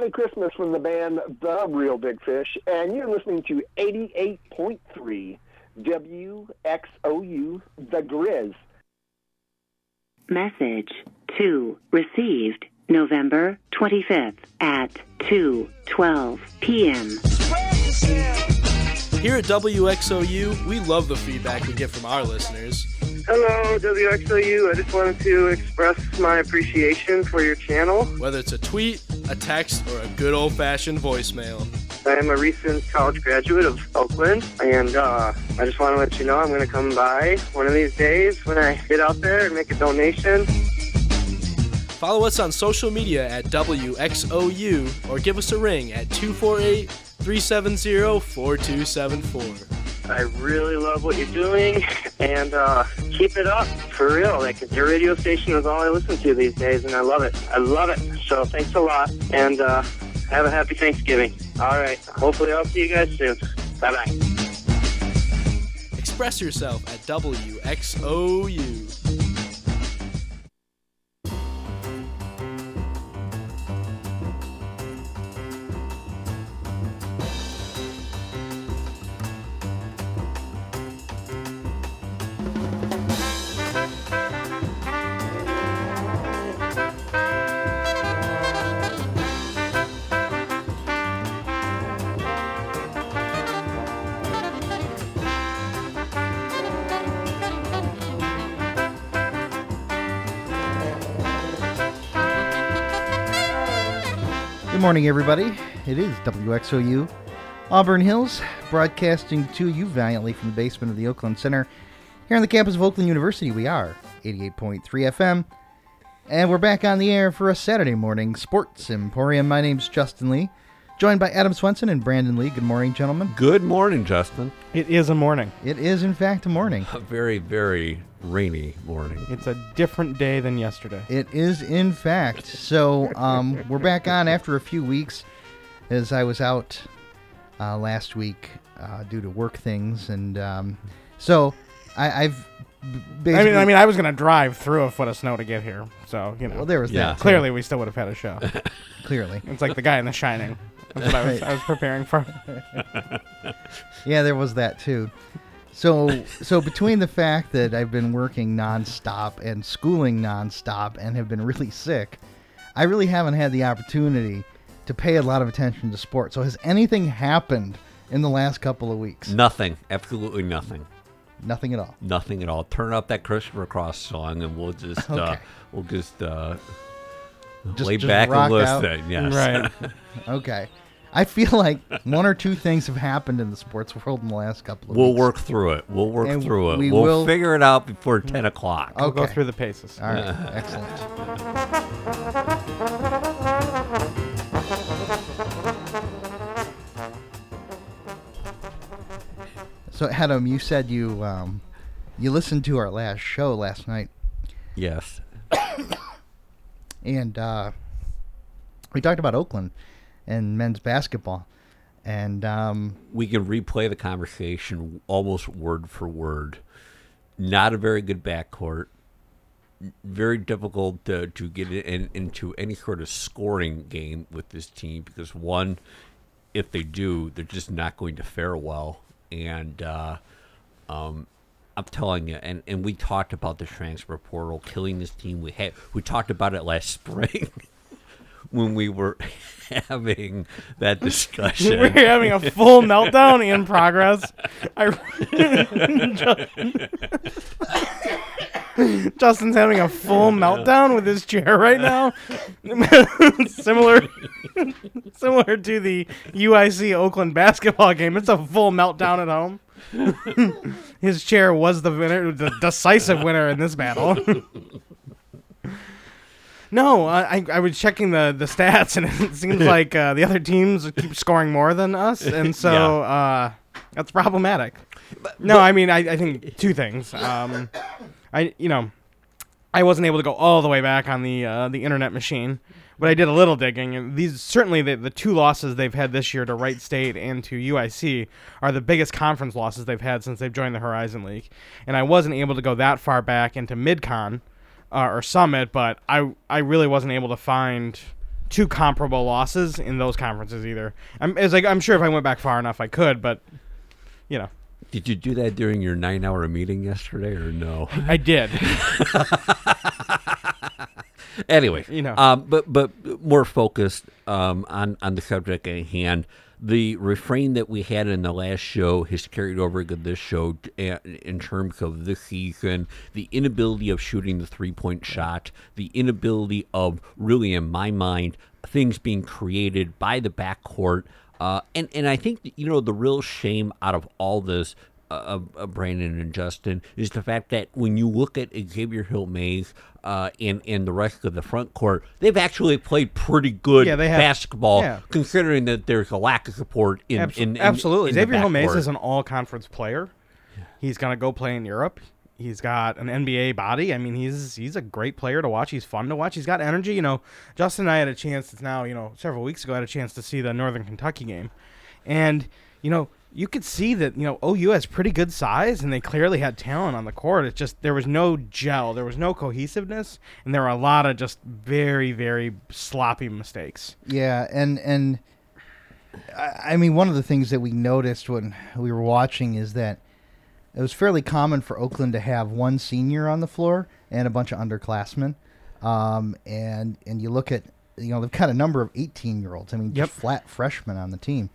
this Christmas from the band The Reel Big Fish, and you're listening to 88.3 WXOU The Grizz. Message 2 received November 25th at 2:12 p.m. Here at WXOU, we love the feedback we get from our listeners. Hello, WXOU. I just wanted to express my appreciation for your channel. Whether it's a tweet, a text, or a good old fashioned voicemail. I am a recent college graduate of Oakland, and uh, I just want to let you know I'm going to come by one of these days when I get out there and make a donation. Follow us on social media at WXOU or give us a ring at 248 370 4274. I really love what you're doing, and uh, keep it up for real. Like your radio station is all I listen to these days, and I love it. I love it. So thanks a lot, and uh, have a happy Thanksgiving. All right. Hopefully, I'll see you guys soon. Bye bye. Express yourself at WXOU. Good morning, everybody. It is WXOU Auburn Hills, broadcasting to you valiantly from the basement of the Oakland Center. Here on the campus of Oakland University, we are 88.3 FM. And we're back on the air for a Saturday morning sports emporium. My name's Justin Lee, joined by Adam Swenson and Brandon Lee. Good morning, gentlemen. Good morning, Justin. It is a morning. It is, in fact, a morning. A very, very rainy morning. It's a different day than yesterday. It is, in fact. So um, we're back on after a few weeks, as I was out uh, last week uh, due to work things, and um, so I, I've b- I basically. mean, I mean, I was gonna drive through a foot of snow to get here, so you know. well, there was Yeah. that. clearly, we still would have had a show. clearly, it's like the guy in The Shining. That's what I was, I was preparing for. yeah, there was that too. So, so between the fact that I've been working nonstop and schooling nonstop and have been really sick, I really haven't had the opportunity to pay a lot of attention to sports. So, has anything happened in the last couple of weeks? Nothing. Absolutely nothing. Nothing at all. Nothing at all. Turn up that Christopher Cross song, and we'll just uh, we'll just uh, Just- lay just back rock and out. listen. Yes. Right. Okay. I feel like one or two things have happened in the sports world in the last couple of We'll weeks. work through it. We'll work And through it. we we'll will- figure it out before ten o'clock. I'll go through the paces. All right. Excellent. So, Adam, you said you um, you listened to our last show last night, Yes. and uh, we talked about Oakland and men's basketball, and um, we can replay the conversation almost word for word. Not a very good backcourt. Very difficult to, to get in, into any sort of scoring game with this team because one, if they do, they're just not going to fare well. And uh, um, I'm telling you, and, and we talked about the transfer portal killing this team. We had we talked about it last spring when we were having that discussion. We're having a full meltdown in progress. I, Justin's having a full meltdown with his chair right now. similar, similar to the UIC Oakland basketball game. It's a full meltdown at home. his chair was the winner, the decisive winner in this battle. No, I, I- was checking the, the stats, and it seems like uh, the other teams keep scoring more than us, and so uh, That's problematic. no, I mean, I, I think two things. Um, I you know, I wasn't able to go all the way back on the uh, the internet machine, but I did a little digging. And these certainly the, the two losses they've had this year to Wright State and to UIC are the biggest conference losses they've had since they've joined the Horizon League. And I wasn't able to go that far back into MidCon uh, or Summit, but I I really wasn't able to find two comparable losses in those conferences either. I'm it's like I'm sure if I went back far enough I could, but you know. Did you do that during your nine-hour meeting yesterday, or no? I did. anyway, You know. um, but but more focused um, on on the subject at hand. The refrain that we had in the last show has carried over to this show uh, in terms of this season. The inability of shooting the three point shot, the inability of really, in my mind, things being created by the backcourt. Uh, and, and I think, you know, the real shame out of all this uh, of Brandon and Justin is the fact that when you look at Xavier Hill Mays uh, and and the rest of the front court, they've actually played pretty good Yeah, have- basketball, yeah. considering that there's a lack of support in, Abs- in, in absolutely. in Xavier Hill Mays is an all conference player. He's gonna go play in Europe. He's got an NBA body. I mean, he's he's a great player to watch. He's fun to watch. He's got energy. You know, Justin and I had a chance. It's now you know several weeks ago. I had a chance to see the Northern Kentucky game, and you know you could see that you know OU has pretty good size, and they clearly had talent on the court. It's just there was no gel, there was no cohesiveness, and there were a lot of just very very sloppy mistakes. Yeah, and and I I mean, one of the things that we noticed when we were watching is that it was fairly common for Oakland to have one senior on the floor and a bunch of underclassmen. Um, and and you look at you know they've got a number of eighteen year olds. I mean, Yep. just flat freshmen on the team,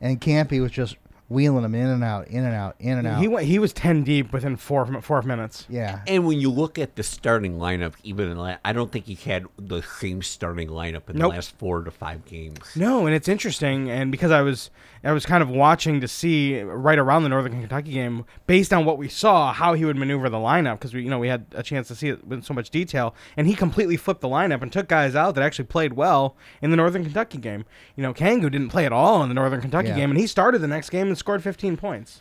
and Kampe was just wheeling them in and out, in and out, in and out. He went. He was ten deep within four four minutes. yeah, And when you look at the starting lineup, even in la- I don't think he had the same starting lineup in Nope. the last four to five games. No, and it's interesting, and because I was I was kind of watching to see right around the Northern Kentucky game, based on what we saw, how he would maneuver the lineup, because we you know we had a chance to see it with so much detail, and he completely flipped the lineup and took guys out that actually played well in the Northern Kentucky game. You know, Kangu didn't play at all in the Northern Kentucky Yeah. game, and he started the next game and scored 15 points.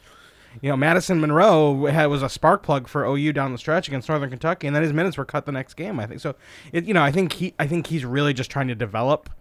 You know, Madison Monroe had, was a spark plug for OU down the stretch against Northern Kentucky, and then his minutes were cut the next game. I think so. It, you know, I think he, I think he's really just trying to develop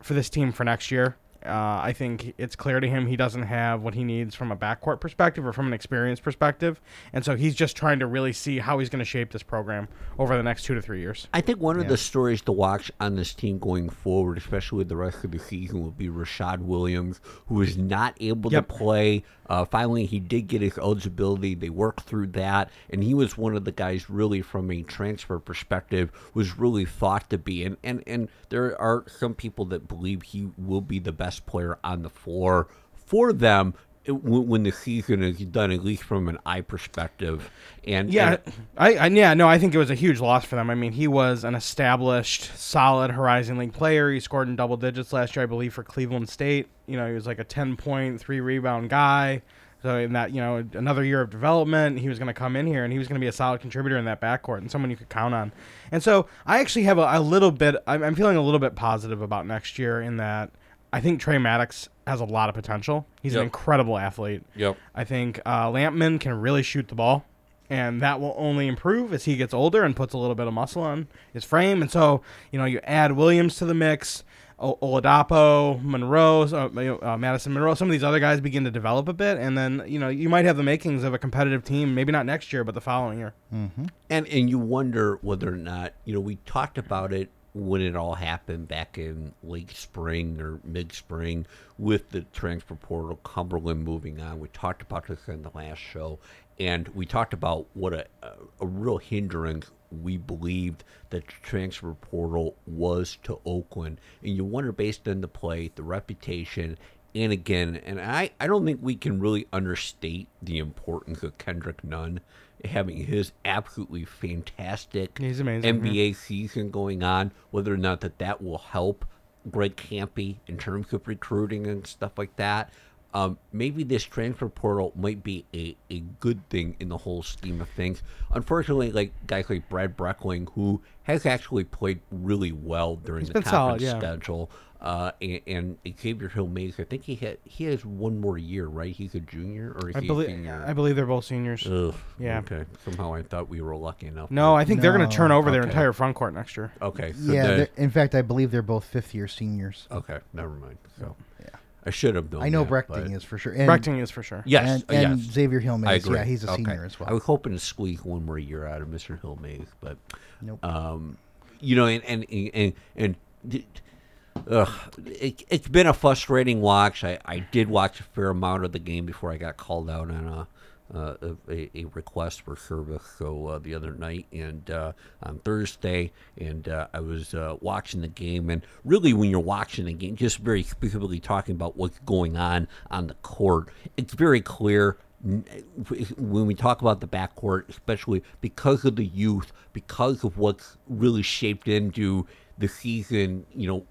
for this team for next year. Uh, I think it's clear to him he doesn't have what he needs from a backcourt perspective or from an experience perspective, and so he's just trying to really see how he's going to shape this program over the next two to three years. I think one of the stories to watch on this team going forward, especially with the rest of the season, will be Rashad Williams, who is not able Yep. to play. Uh, finally, he did get his eligibility. They worked through that, and he was one of the guys, really, from a transfer perspective, was really thought to be. And and and there are some people that believe he will be the best player on the floor for them. When when the season is done, at least from an eye perspective, and Yeah, and- I, I yeah no, I think it was a huge loss for them. I mean, he was an established, solid Horizon League player. He scored in double digits last year, I believe, for Cleveland State. You know, he was like a ten point, three rebound guy. So in that, you know, another year of development, he was going to come in here and he was going to be a solid contributor in that backcourt and someone you could count on. And so I actually have a, a little bit. I'm, I'm feeling a little bit positive about next year in that I think Trey Maddox has a lot of potential. He's an incredible athlete. Yep. I think uh, Lampman can really shoot the ball, and that will only improve as he gets older and puts a little bit of muscle on his frame. And so, you know, you add Williams to the mix, o- Oladapo, Monroe, uh, uh, Madison Monroe. Some of these other guys begin to develop a bit, and then you know you might have the makings of a competitive team. Maybe not next year, but the following year. And and you wonder whether or not you know we talked about it when it all happened back in late spring or mid spring with the transfer portal, Cumberland moving on. We talked about this in the last show, and we talked about what a a, real hindrance we believed that the transfer portal was to Oakland. And you wonder, based on the play, the reputation, and again, and I, I don't think we can really understate the importance of Kendrick Nunn having his absolutely fantastic He's amazing, NBA season going on, whether or not that that will help Greg Kampe in terms of recruiting and stuff like that. Um, maybe this transfer portal might be a, a good thing in the whole scheme of things. Unfortunately, like guys like Brad Brechting, who has actually played really well during He's the conference solid, yeah. schedule, Uh, and, and Xavier Hill Mays, I think he had he has one more year, right? He's a junior or is I he a believe senior? I believe they're both seniors. Ugh, Yeah. Okay. Somehow I thought we were lucky enough. No, I think they're going to turn over their entire front court next year. Okay. So yeah, then- they're- in fact, I believe they're both fifth year seniors. okay. Never mind. So Yeah. I should have known. I know that, Brechting is for sure. And, Brechting is for sure. Yes. and, and yes. Xavier Hill Mays, yeah, he's a Okay. senior as well. I was hoping to squeak one more year out of Mr. Hill Mays, but Nope. um, you know, and and and, and d- ugh, it, it's been a frustrating watch. I, I did watch a fair amount of the game before I got called out on a. Uh, a, a request for service so uh, the other night and uh, on Thursday and uh, I was uh, watching the game and really when you're watching the game just very specifically talking about what's going on on the court it's very clear when we talk about the backcourt, especially because of the youth, because of what's really shaped into the season, you know,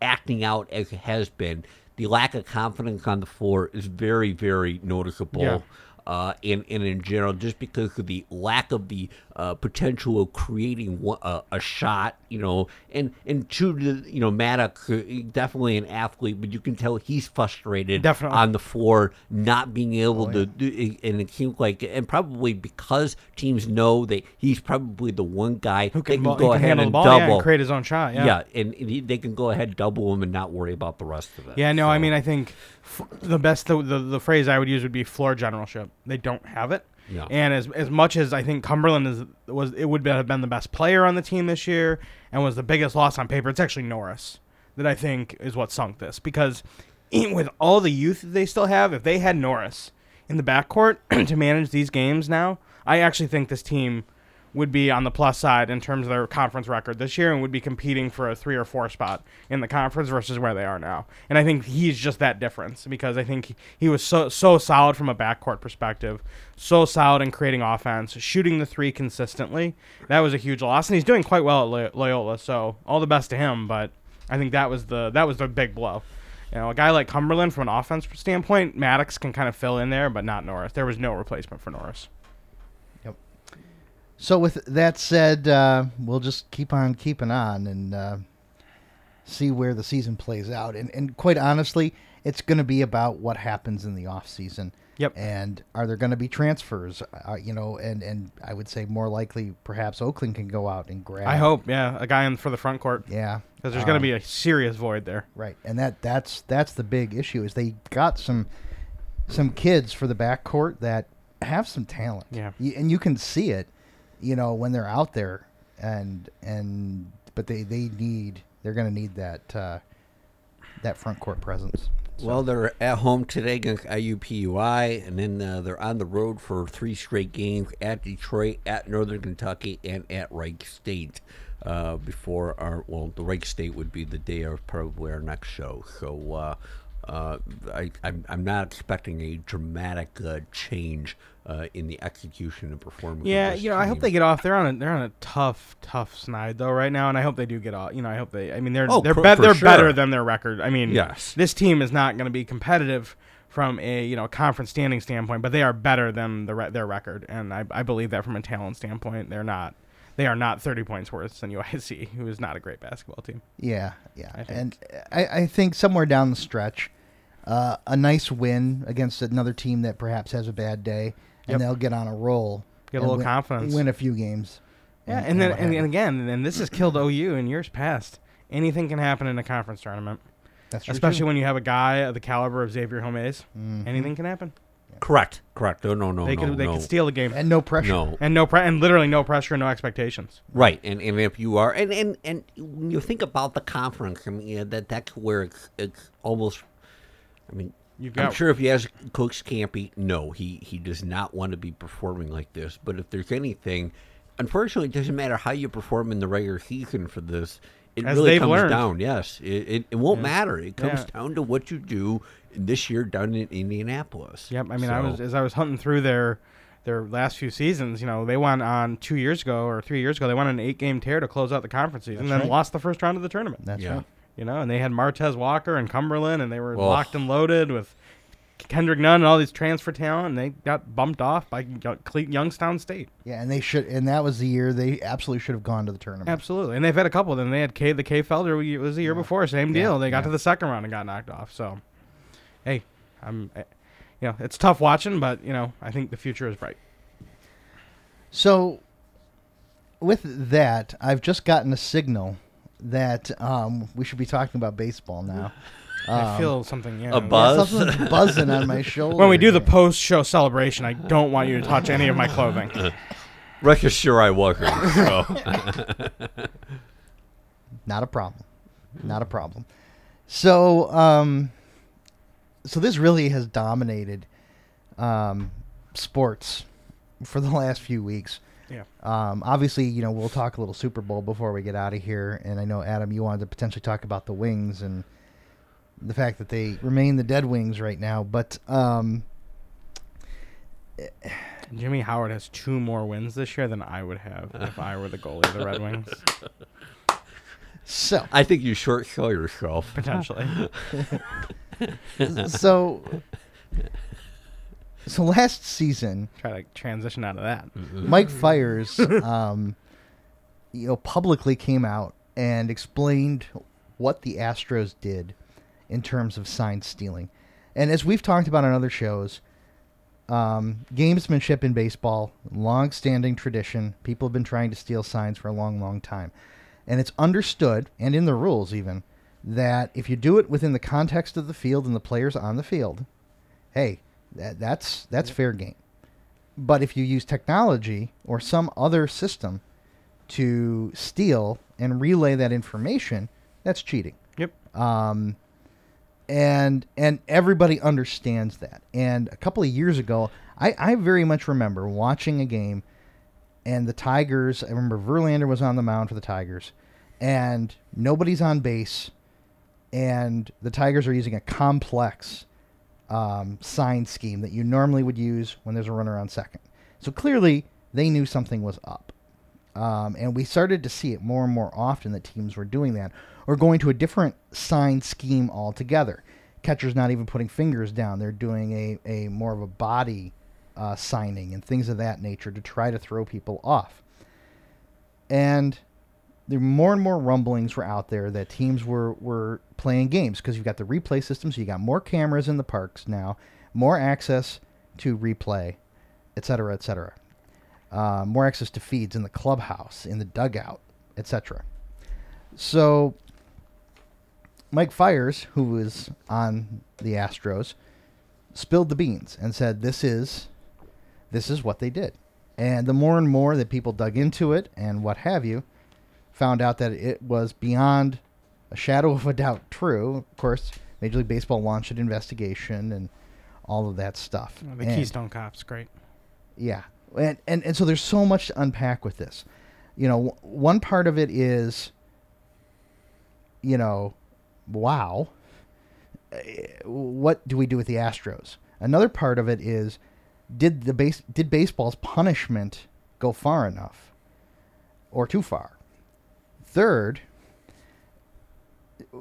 acting out as it has been, the lack of confidence on the floor is very, very noticeable. Yeah. Uh, and, and in general, just because of the lack of the uh, potential of creating one, uh, a shot, you know, and and to the, you know, Maddox, definitely an athlete, but you can tell he's frustrated Definitely. on the floor, not being able Oh, to do, and it seems like, and probably because teams know that he's probably the one guy Who they can, can ball, go can ahead and ball yeah, double. and create his own shot? Yeah. yeah, and, and he- they can go ahead double him and not worry about the rest of it. Yeah, no, I mean, I think f- the best, the, the the phrase I would use would be floor generalship. They don't have it. And as as much as I think Cumberland is was it would have been the best player on the team this year and was the biggest loss on paper, it's actually Norris that I think is what sunk this. Because with all the youth they still have, if they had Norris in the backcourt to manage these games now, I actually think this team would be on the plus side in terms of their conference record this year and would be competing for a three or four spot in the conference versus where they are now. And I think he's just that difference because I think he, he was so so solid from a backcourt perspective, so solid in creating offense, shooting the three consistently. That was a huge loss, and he's doing quite well at Loyola. So all the best to him. But I think that was the that was the big blow. You know, a guy like Cumberland from an offense standpoint, Maddox can kind of fill in there, but not Norris. There was no replacement for Norris. So with that said, uh, we'll just keep on keeping on and uh, see where the season plays out. And, and quite honestly, it's going to be about what happens in the off season. Yep. And are there going to be transfers? Uh, you know, and, and I would say more likely, perhaps Oakland can go out and grab. I hope, yeah, a guy in for the front court Yeah. because there's going Um, to be a serious void there. Right, and that that's that's the big issue is they got some some kids for the backcourt that have some talent. Yeah. Y- and you can see it, you know, when they're out there, and and but they they need they're going to need that uh, that front court presence. Well, they're at home today against IUPUI, and then uh, they're on the road for three straight games at Detroit, at Northern Kentucky, and at Wright State. Uh, before our well, the Wright State would be the day of probably our next show. So uh, I, I'm, I'm not expecting a dramatic uh, change uh, in the execution and performance. Yeah, you know, I hope they get off. They're on a they're on a tough tough snide though right now, and I hope they do get off. You know, I hope they. I mean, they're Oh, they're for- for they're sure. better than their record. I mean, Yes. this team is not going to be competitive from a you know conference standing standpoint, but they are better than the re- their record, and I, I believe that from a talent standpoint, they're not. They are not 30 points worse than UIC, who is not a great basketball team. Yeah, yeah, I and I, I think somewhere down the stretch, uh, a nice win against another team that perhaps has a bad day, and Yep. they'll get on a roll. Get a little win, confidence. Win a few games. Yeah, and then and, and again, and this has killed OU in years past. Anything can happen in a conference tournament, That's true, especially too. when you have a guy of the caliber of Xavier Homez. Mhm. Anything can happen. Correct, correct. No, no, no, they no, could they no. could steal a game and no pressure. no, and no pre- and literally no pressure and no expectations. Right, and, and if you are, and, and, and when you think about the conference, I mean, yeah, that that's where it's, it's almost. I mean, You've I'm sure if you ask Coach Kampe, no, he he does not want to be performing like this. But if there's anything, unfortunately, it doesn't matter how you perform in the regular season for this. It As really comes learned. down. Yes, it, it, it won't Yeah. matter. It comes Yeah. down to what you do this year down in Indianapolis. Yep. I mean, I was as I was hunting through their their last few seasons. You know, they went on two years ago or three years ago. They went on an eight game tear to close out the conference season, and That's then right. lost the first round of the tournament. That's Yeah. right. You know, and they had Martez Walker and Cumberland, and they were Well- locked and loaded with Kendrick Nunn and all these transfer talent, and they got bumped off by Youngstown State. Yeah, and they should, and that was the year they absolutely should have gone to the tournament. Absolutely, and they've had a couple of them. They had K the Kay Felder it was the year before, same deal. Yeah, they got yeah. to the second round and got knocked off. So, hey, I'm, eh, you know, it's tough watching, but you know, I think the future is bright. So, with that, I've just gotten a signal that um, we should be talking about baseball now. I feel something. Yeah, a buzz? Something's buzzing on my shoulder. When we do the post-show celebration, I don't want you to touch any of my clothing. Rest assured I wasn't. So. Not a problem. Not a problem. So, um, so this really has dominated um, sports for the last few weeks. Yeah. Um, obviously, you know, we'll talk a little Super Bowl before we get out of here. And I know, Adam, you wanted to potentially talk about the Wings and the fact that they remain the Dead Wings right now. But um, Jimmy Howard has two more wins this year than I would have if I were the goalie of the Red Wings, so, I think you short sell yourself. potentially. so, so last season, Try to transition out of that. Mike Fiers, um, you know, publicly came out and explained what the Astros did in terms of sign stealing. And as we've talked about on other shows, um, gamesmanship in baseball, long-standing tradition. People have been trying to steal signs for a long, long time, and it's understood, and in the rules even, that if you do it within the context of the field and the players on the field, hey, that, that's that's fair game. But if you use technology or some other system to steal and relay that information, that's cheating. Yep. Um, and and everybody understands that. And a couple of years ago, I, I very much remember watching a game, and the Tigers. I remember Verlander was on the mound for the Tigers, and nobody's on base, and the Tigers are using a complex um, sign scheme that you normally would use when there's a runner on second. So clearly, they knew something was up. Um, and we started to see it more and more often that teams were doing that or going to a different sign scheme altogether. Catcher's not even putting fingers down, they're doing a, a more of a body uh, signing and things of that nature to try to throw people off. And there more and more rumblings were out there that teams were, were playing games because you've got the replay system, so you got more cameras in the parks now, more access to replay, et cetera, et cetera. Uh, more access to feeds in the clubhouse, in the dugout, et cetera. So, Mike Fiers, who was on the Astros, spilled the beans and said, "This is, this is what they did." And the more and more that people dug into it and what have you, found out that it was beyond a shadow of a doubt true. Of course, Major League Baseball launched an investigation and all of that stuff. The And- Keystone Cops, great. yeah, and, and and so there's so much to unpack with this. You know, w- one part of it is, you know, wow. What do we do with the Astros? Another part of it is, did the base did baseball's punishment go far enough, or too far? Third,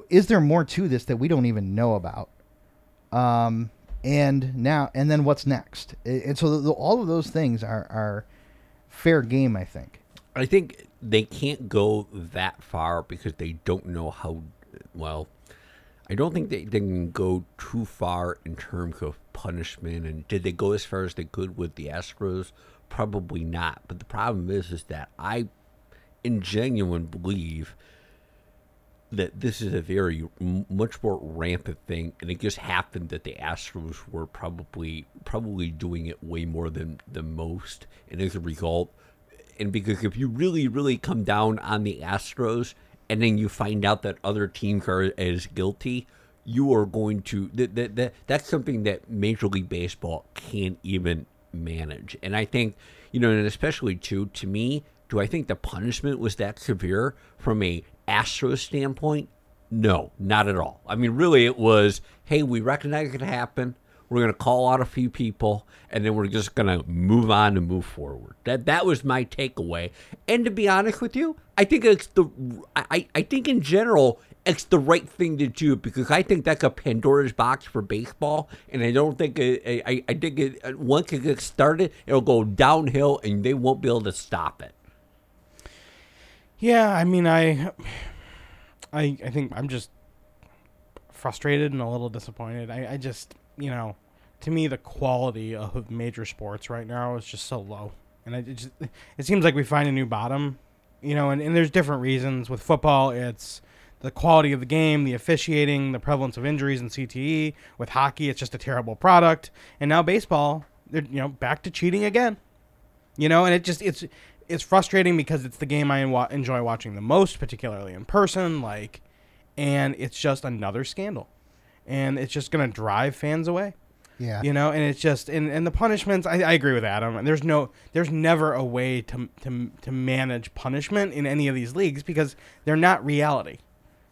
is there more to this that we don't even know about? Um, and now and then what's next? And so the, all of those things are are fair game, I think. I think they can't go that far because they don't know how well. I don't think they, they can go too far in terms of punishment. And did they go as far as they could with the Astros? Probably not. But the problem is, is that I, in genuine believe that this is a very much more rampant thing, and it just happened that the Astros were probably probably doing it way more than the most, and as a result, and because if you really really come down on the Astros, and then you find out that other teams are as guilty, you are going to that that, that that's something that Major League Baseball can't even manage, and I think you know, and especially too to me, do I think the punishment was that severe from a Astros standpoint? No, not at all. I mean, really, it was, hey, we recognize it happened. We're going to call out a few people, and then we're just going to move on and move forward. That that was my takeaway. And to be honest with you, I think it's the I, I think in general it's the right thing to do because I think that's a Pandora's box for baseball, and I don't think uh, it, I, I think it, uh, once it gets started, it'll go downhill, and they won't be able to stop it. Yeah, I mean, I, I, I think I'm just frustrated and a little disappointed. I, I just, you know, to me, the quality of major sports right now is just so low, and it just, it seems like we find a new bottom, you know, and, and there's different reasons. With football, it's the quality of the game, the officiating, the prevalence of injuries and CTE. With hockey, it's just a terrible product, and now baseball, they're you know back to cheating again you know and it just it's it's frustrating because it's the game i enjoy watching the most particularly in person like and it's just another scandal. And it's just going to drive fans away. Yeah. you know and it's just and, and the punishments I, I agree with adam. And there's no there's never a way to, to to manage punishment in any of these leagues because they're not reality.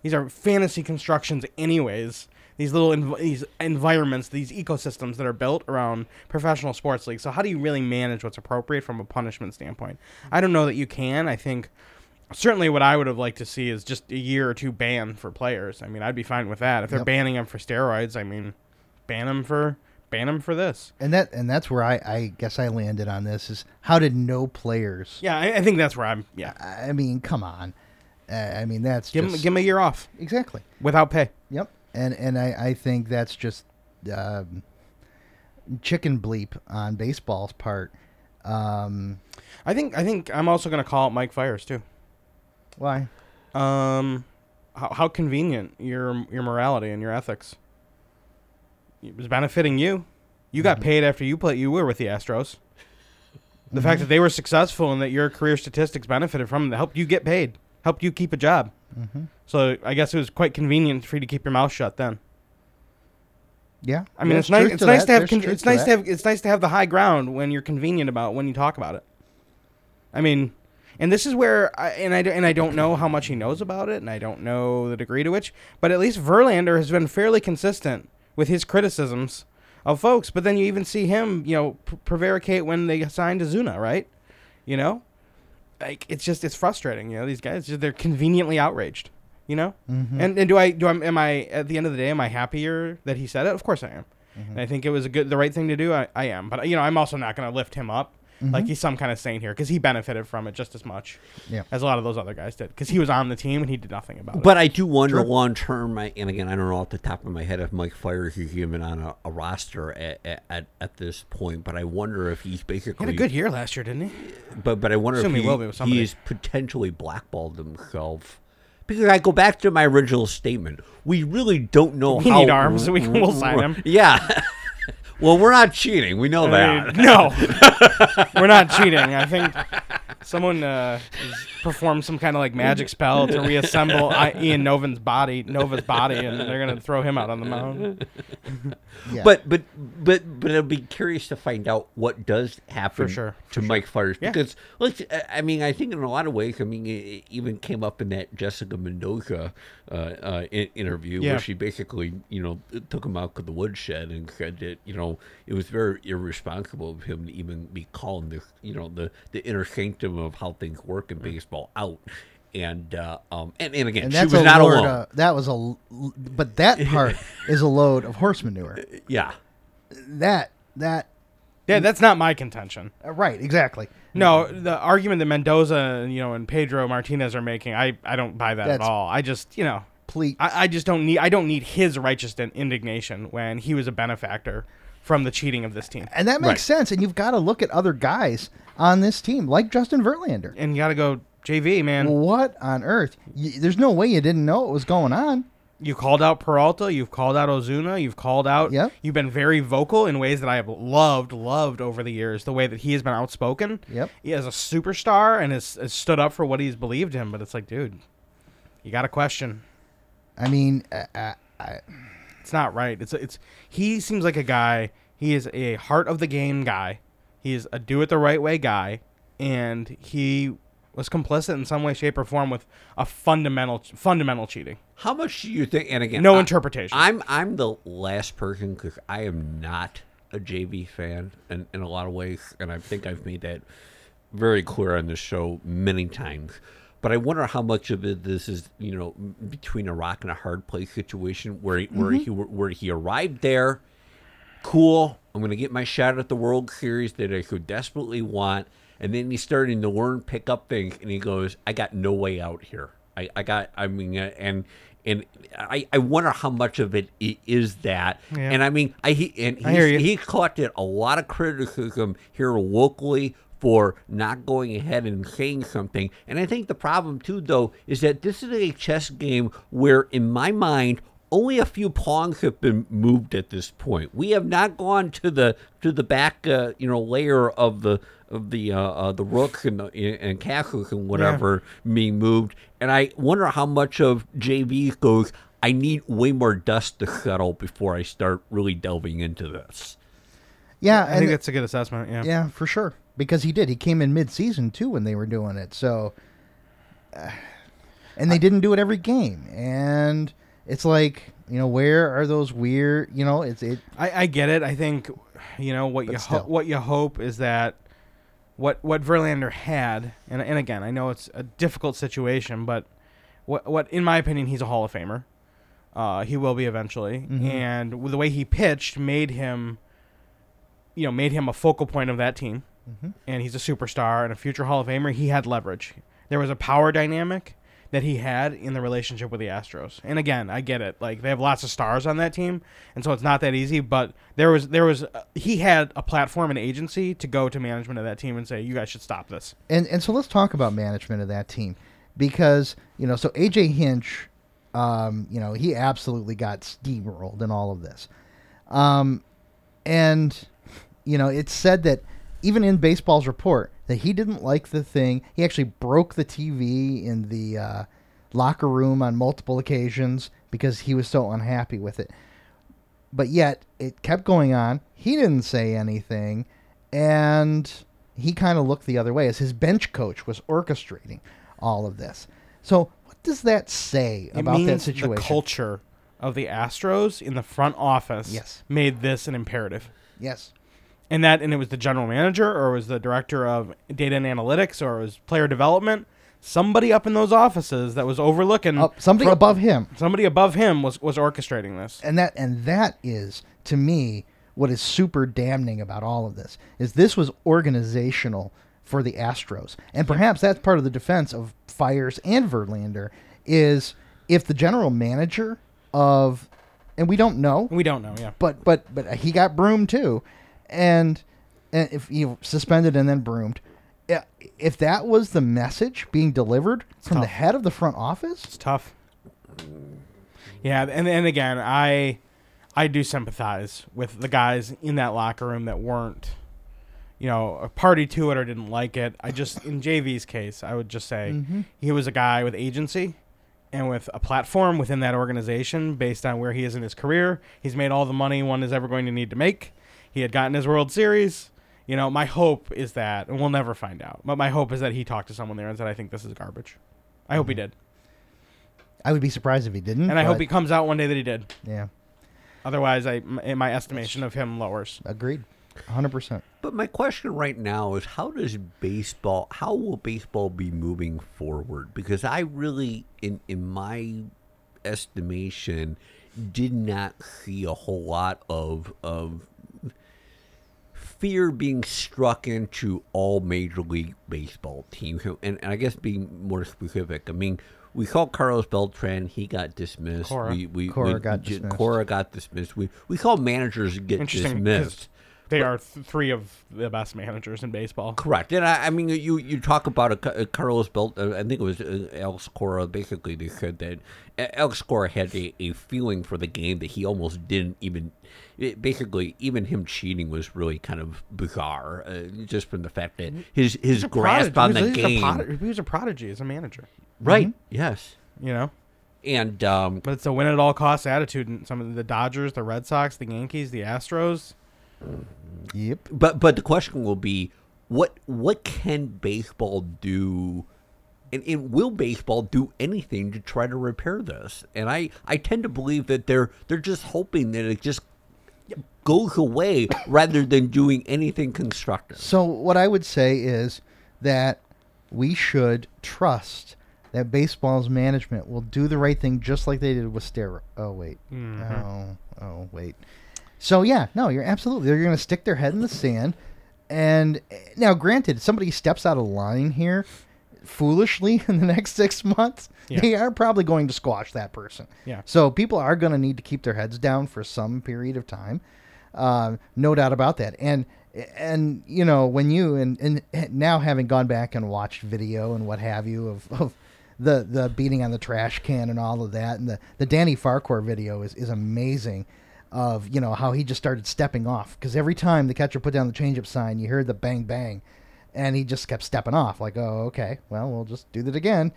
These are fantasy constructions anyways these little env- these environments these ecosystems that are built around professional sports leagues so how do you really manage what's appropriate from a punishment standpoint i don't know that you can i think certainly what i would have liked to see is just a year or two ban for players i mean i'd be fine with that if they're Yep. banning them for steroids i mean ban them for ban them for this And that and that's where I, I guess I landed on this is how did no players? yeah i, I think that's where i'm yeah I mean, come on. Uh, I mean, that's give him just, give 'em a year off exactly. without pay Yep. And and I, I think that's just um, chicken bleep on baseball's part. Um, i think i think i'm also going to call out mike fiers too. Why? um how, how convenient your your morality and your ethics. It was benefiting you. You got paid after you played you were with the astros. The fact that they were successful and that your career statistics benefited from it helped you get paid helped you keep a job so i guess it was quite convenient for you to keep your mouth shut then Yeah. I mean, it's nice. It's to nice that. to have. Con- it's nice to have. It's nice to have the high ground when you're convenient about when you talk about it. I mean, and this is where, I, and I and I don't know how much he knows about it, and I don't know the degree to which, but at least Verlander has been fairly consistent with his criticisms of folks. But then you even see him, you know, pr- prevaricate when they signed Osuna, right? You know, like it's just it's frustrating. You know, these guys they're conveniently outraged. You know, Mm-hmm. and and do I do I am I at the end of the day am I happier that he said it? Of course I am. Mm-hmm. And I think it was a good the right thing to do. I, I am, but you know I'm also not going to lift him up Mm-hmm. like he's some kind of saint here because he benefited from it just as much Yeah. as a lot of those other guys did because he was on the team and he did nothing about it. But I do wonder Sure. long term, and again, I don't know off the top of my head if Mike Fiers is even on a, a roster at, at- at this point. But I wonder if he's he basically had a good year last year, didn't he? But but I wonder Assume if he he, will be with somebody. he's potentially blackballed himself. Because I go back to my original statement. We really don't know We how. need arms, so we can- we'll sign him. Yeah. Well, we're not cheating. We know I that. mean, no, we're not cheating. I think someone uh, has performed some kind of like magic spell to reassemble I- Ivan Nova's body, Nova's body, and they're gonna throw him out on the mound. Yeah. But but but but I'll be curious to find out what does happen For sure, to Mike Fiers Yeah. because let's I mean I think in a lot of ways I mean it even came up in that Jessica Mendoza uh, uh, in- interview Yeah. where she basically you know took him out to the woodshed and said that you know it was very irresponsible of him to even be calling the you know the the inner sanctum of how things work in baseball out. And uh, um and, and again and she was not load. alone. Of, that was a, but that part is a load of horse manure. yeah. That that Yeah, that's not my contention. uh, right exactly. No, mm-hmm. the argument that Mendoza, you know, and Pedro Martinez are making, I, I don't buy that at all. I just, you know, I, I just don't need I don't need his righteous indignation when he was a benefactor from the cheating of this team. and that makes Right. sense. And you've got to look at other guys on this team, like Justin Verlander. And you got to go JV, man. What on earth? Y there's no way you didn't know what was going on. You called out Peralta, you've called out Osuna, you've called out Yep. you've been very vocal in ways that I have loved, loved over the years, the way that he has been outspoken. Yep. He is a superstar and has, has stood up for what he's believed in, but it's like, dude, you got a question. I mean, uh, uh, I, It's not right. It's it's he seems like a guy. He is a heart of the game guy. He is a do it the right way guy, and he was complicit in some way, shape, or form with a fundamental fundamental cheating. How much do you think? And again, No I- interpretation. I'm I'm the last person because I am not a JV fan in, in a lot of ways, and I think I've made that very clear on this show many times. but I wonder how much of it this is, you know, between a rock and a hard place situation where he, where he mm-hmm. where he arrived there, cool. I'm going to get my shot at the World Series that I so desperately want, and then he's starting to learn, pick up things, and he goes, "I got no way out here. I, I got, I mean, uh, and." And I, I wonder how much of it is that, Yeah. and I mean, I he and I he collected a lot of criticism here locally for not going ahead and saying something. And I think the problem too, though, is that this is a chess game where, in my mind, only a few pawns have been moved at this point. We have not gone to the to the back, uh, you know, layer of the the uh, uh, the rooks and, the, and castles and whatever being moved. And I wonder how much of JV goes. I need way more dust to settle before I start really delving into this. Yeah, I think that's a good assessment. Yeah. yeah, for sure. Because he did. He came in mid-season too when they were doing it. So, uh, and they didn't do it every game. And it's like, you know, where are those weird? You know, it's it. I, I get it. I think you know what you ho- what you hope is that what what Verlander had, and and again, I know it's a difficult situation, but what what in my opinion, he's a Hall of Famer. Uh, he will be eventually, Mhm. and the way he pitched made him, you know, made him a focal point of that team, Mhm. and he's a superstar and a future Hall of Famer. He had leverage. There was a power dynamic that he had in the relationship with the Astros. And again, I get it. Like they have lots of stars on that team, and so it's not that easy. But there was there was uh, he had a platform and agency to go to management of that team and say, "You guys should stop this." And and so let's talk about management of that team because you know so AJ Hinch, um, you know he absolutely got steamrolled in all of this, um, and you know it's said that even in baseball's report that he didn't like the thing. He actually broke the TV in the uh, locker room on multiple occasions because he was so unhappy with it. But yet it kept going on. He didn't say anything, and he kind of looked the other way as his bench coach was orchestrating all of this. So what does that say It about that means situation? The culture of the Astros in the front office Yes. made this an imperative. yes. And that and it was the general manager or it was the director of data and analytics or it was player development. Somebody up in those offices that was overlooking Up, somebody above him. somebody above him was was orchestrating this. and that and that is to me what is super damning about all of this is this was organizational for the Astros, and perhaps that's part of the defense of Fiers and Verlander is if the general manager of, and we don't know, We don't know, yeah. but but but he got broomed too, and and if you suspended and then broomed. If that was the message being delivered from the head of the front office, It's tough. Yeah, and and again, I I do sympathize with the guys in that locker room that weren't, you know, a party to it or didn't like it. I just in JV's case, I would just say mm-hmm. he was a guy with agency and with a platform within that organization based on where he is in his career. He's made all the money one is ever going to need to make. He had gotten his World Series. You know, my hope is that, and we'll never find out, but my hope is that he talked to someone there and said, I think this is garbage. I hope he mm-hmm. did. I would be surprised if he didn't. And I hope but- he comes out one day that he did. Yeah, Otherwise, I, m- in my estimation of him lowers. agreed, hundred percent. But my question right now is how does baseball how will baseball be moving forward? Because I really in in my estimation did not see a whole lot of of fear being struck into all major league baseball teams. And, and I guess being more specific, I mean we saw Carlos Beltran. He got dismissed. Cora. We, we, Cora we- got dismissed. Cora got dismissed. We we saw managers get dismissed. They are th- three of the best managers in baseball. Correct, and I, I mean, you you talk about a, a Carlos Belt. Uh, I think it was uh, Alex Cora. Basically, they said that Alex Cora had a, a feeling for the game that he almost didn't even. It, basically, even him cheating was really kind of bizarre, uh, just from the fact that his his grasp prodigy. on He the was- he was a game. prod- he was a prodigy as a manager. Right. Yes. You know, And um, but it's a win at all costs attitude. And some of the Dodgers, the Red Sox, the Yankees, the Astros. Yep. but but the question will be what what can baseball do and, and will baseball do anything to try to repair this and i i tend to believe that they're they're just hoping that it just goes away rather than doing anything constructive So what I would say is that we should trust that baseball's management will do the right thing just like they did with steroids. Oh wait, Mhm. oh oh wait. So yeah, no, you're absolutely. They're going to stick their head in the sand, and eh, now, granted, somebody steps out of line here foolishly in the next six months, Yeah. they are probably going to squash that person. Yeah. So people are going to need to keep their heads down for some period of time, um, no doubt about that. And and you know when you and, and now having gone back and watched video and what have you of, of the the beating on the trash can and all of that and the the Danny Farquhar video is is amazing. Of you know how he just started stepping off. Because every time the catcher put down the changeup sign, you heard the bang bang, and he just kept stepping off like oh okay. Well we'll just do that again.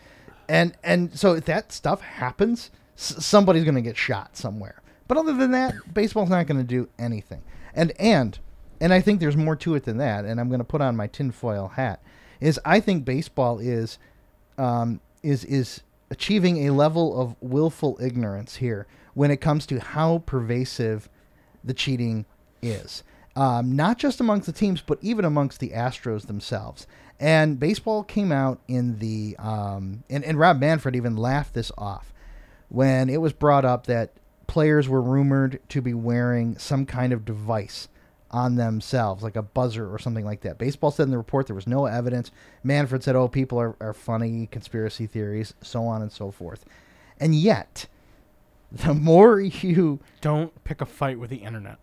And and so if that stuff happens s- somebody's going to get shot somewhere. But other than that baseball's not going to do anything. And and and i think there's more to it than that and i'm going to put on my tinfoil hat is i think baseball is um, is is achieving a level of willful ignorance here when it comes to how pervasive the cheating is. Um, not just amongst the teams, but even amongst the Astros themselves. And baseball came out in the um, and, and Rob Manfred even laughed this off when it was brought up that players were rumored to be wearing some kind of device on themselves, like a buzzer or something like that. Baseball said in the report there was no evidence. Manfred said, oh, people are, are funny, conspiracy theories, so on and so forth. And yet, the more you. Don't pick a fight with the internet.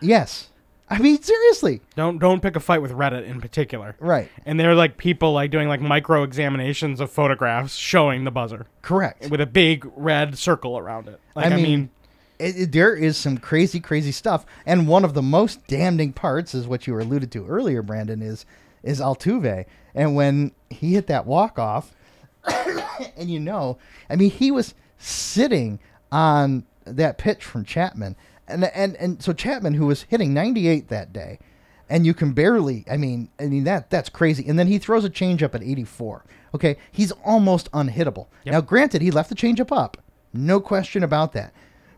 Yes. I mean, seriously. Don't don't pick a fight with Reddit in particular. Right. And they're like people like doing like micro examinations of photographs showing the buzzer. Correct. With a big red circle around it. Like I mean, it, it- there is some crazy, crazy stuff, and one of the most damning parts is what you alluded to earlier, Brandon. Is is Altuve, and when he hit that walk off, and you know, I mean, he was sitting on that pitch from Chapman, and and and so Chapman, who was hitting 98 that day, and you can barely, I mean, I mean that that's crazy, and then he throws a changeup at 84. Okay, he's almost unhittable. Now, granted, he left the changeup up, no question about that,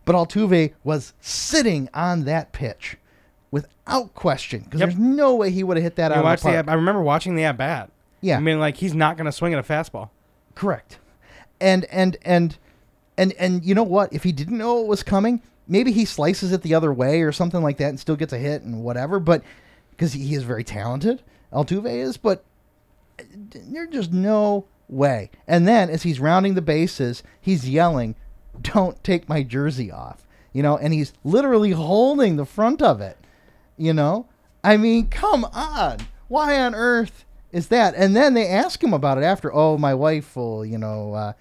but Altuve was sitting on that pitch. Without question, because there's no way he would have hit that you out watch the the I remember watching the at bat. Yeah. I mean, like he's not going to swing at a fastball. Correct. And and and and and you know what? If he didn't know it was coming, maybe he slices it the other way or something like that and still gets a hit and whatever. But because he is very talented, Altuve is. But there's just no way. And then as he's rounding the bases, he's yelling, "Don't take my jersey off!" You know, and he's literally holding the front of it. You know, I mean, come on. Why on earth is that? And then they ask him about it after. Oh, my wife will, you know, uh,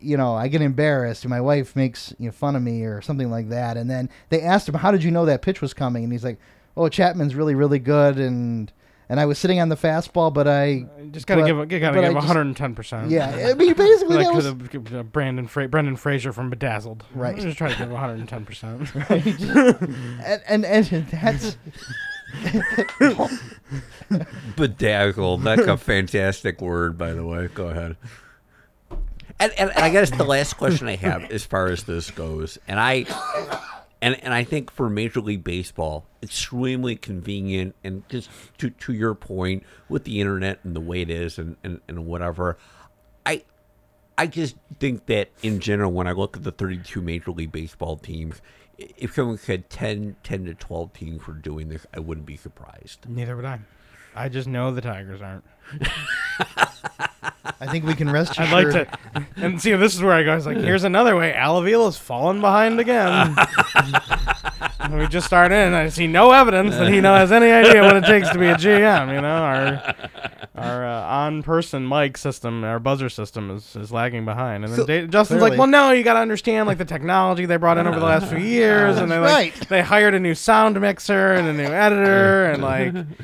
you know, I get embarrassed. And my wife makes you know, fun of me or something like that. And then they asked him, "How did you know that pitch was coming?" And he's like, "Oh, Chapman's really, really good." And and I was sitting on the fastball, but I Just got to but- give you got to give just- 110. percent Yeah, I mean, basically like that was- the- Brandon Fra- Brendan Fraser from Bedazzled. Right. Just try to give 110. percent and, and and that's Bedazzled. That's a fantastic word, by the way. Go ahead. And, and I guess the last question I have, as far as this goes, and I, and and I think for Major League Baseball, extremely convenient, and just to to your point with the internet and the way it is, and and, and whatever, I. I just think that in general, when I look at the 32 Major League Baseball teams, if someone said 10, 10 to 12 teams were doing this, I wouldn't be surprised. Neither would I. I just know the Tigers aren't. I think we can rest I'd like to, and see, this is where I go. It's like, here's another way. Al Avila's fallen behind again. And we just start in. I see no evidence that he now has any idea what it takes to be a GM. You know, our our uh, on-person mic system, our buzzer system, is, is lagging behind. And then So- Da- Justin's Clearly. like, "Well, no, you got to understand like the technology they brought in over the last few years, and they like Right. they hired a new sound mixer and a new editor, and like."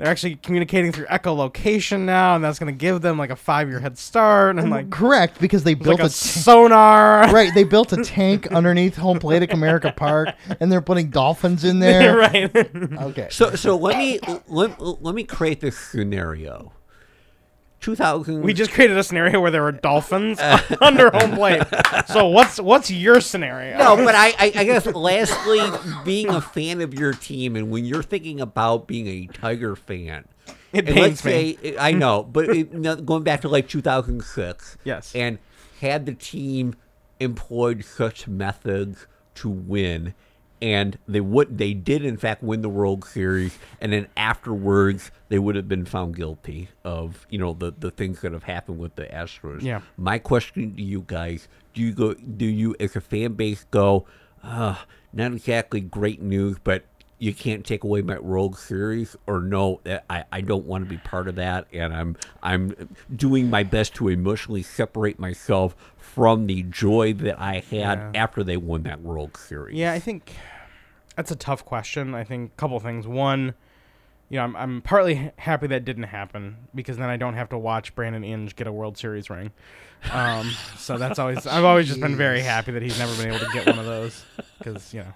They're actually communicating through echolocation now, and that's going to give them like a five-year head start. And I'm like, correct because they built like a, a ta- sonar. right. They built a tank underneath Home Plate at America Park, and they're putting dolphins in there. right. Okay. So so let me let, let me create this scenario. 2000. We just created a scenario where there were dolphins uh, under home plate. So what's what's your scenario? No, but I, I, I guess lastly, being a fan of your team, and when you're thinking about being a Tiger fan, It and pains let's me. say I know, but it, going back to like 2006, Yes. and had the team employed such methods to win, and they would they did in fact win the World Series, and then afterwards they would have been found guilty of you know the the things that have happened with the Astros. Yeah. My question to you guys: Do you go? Do you, as a fan base, go? Uh, not exactly great news, but you can't take away my World Series, or no, that- I, I don't want to be part of that, and I'm I'm doing my best to emotionally separate myself from the joy that I had Yeah. after they won that World Series. Yeah, I think that's a tough question. I think a couple things. One, you know, I'm, I'm partly happy that didn't happen because then I don't have to watch Brandon Inge get a World Series ring. Um, so that's always I've always just been very happy that he's never been able to get one of those because you know.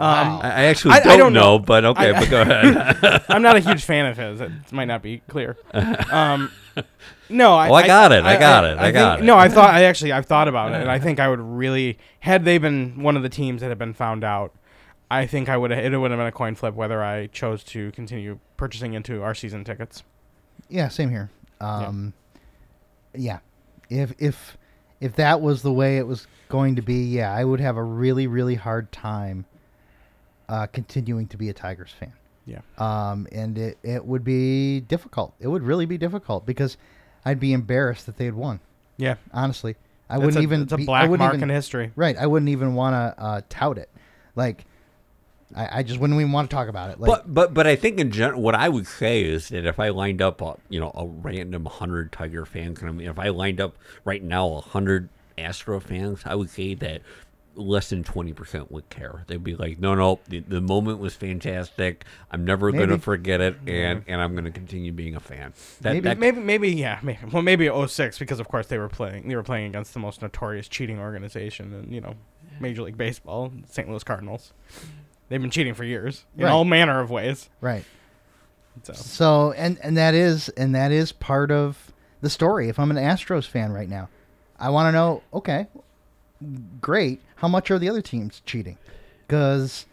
Um, I, I actually I- I don't, don't know, know. but okay, I- but go ahead. I'm not a huge fan of his. It might not be clear. Um, no, I, Oh, I got it. I got it. I got think- it. No, I thought I actually I've thought about it, and I think I would really had they been one of the teams that had been found out. I think I would have it would have been a coin flip whether I chose to continue purchasing into our season tickets. Yeah, same here. Um, yeah. If if if that was the way it was going to be, yeah, I would have a really really hard time uh, continuing to be a Tigers fan. Yeah. Um, and it it would be difficult. It would really be difficult because I'd be embarrassed that they had won. Yeah, Honestly, I It's wouldn't a, even. It's a I black wouldn't mark even- in history. Right. I wouldn't even want to uh, tout it. Like, I, I just wouldn't even want to talk about it. Like, but but but I think in general, what I would say is that if I lined up, a, you know, a random hundred Tiger fans, and I mean, if I lined up right now a hundred Astro fans, I would say that less than twenty percent would care. They'd be like, no, no, the, the moment was fantastic. I'm never going to forget it, and and I'm going to continue being a fan. That, Maybe- that- Maybe, maybe, yeah, maybe. Well, maybe 06 because of course they were playing. They were playing against the most notorious cheating organization in you know Major League Baseball, St. Louis Cardinals. They've been cheating for years in Right. all manner of ways. right. So So and and that is and that is part of the story. If I'm an Astros fan right now, I want to know. Okay, great. How much are the other teams cheating? Because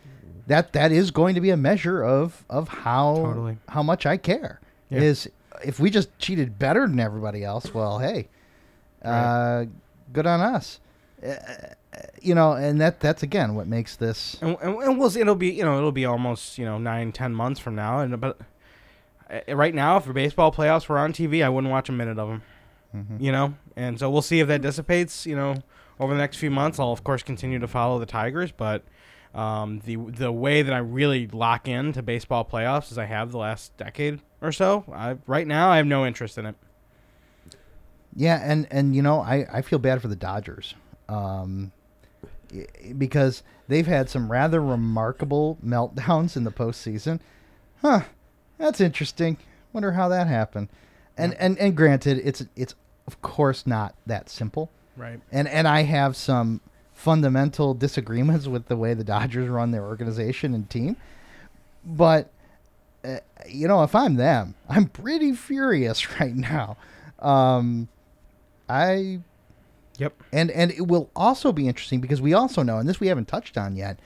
that that is going to be a measure of of how Totally. how much I care. Yeah. Is if we just cheated better than everybody else, well, hey, uh, good on us. Uh, you know, and that that's again what makes this. and, and, and we'll see. It'll be you know it'll be almost you know nine ten months from now. And but uh, right now, if the baseball playoffs were on TV, I wouldn't watch a minute of them. You know, and so we'll see if that dissipates. You know, over the next few months, I'll of course continue to follow the Tigers, but. Um, the the way that I really lock into baseball playoffs as I have the last decade or so, I, right now I have no interest in it. Yeah, and and you know, I I feel bad for the Dodgers, um, because they've had some rather remarkable meltdowns in the postseason. Huh, that's interesting. Wonder how that happened. And and and granted, it's it's of course not that simple. Right. And and I have some fundamental disagreements with the way the Dodgers run their organization and team. But uh, you know, if I'm them, I'm pretty furious right now. Um, I Yep. and and it will also be interesting because we also know, and this we haven't touched on yet,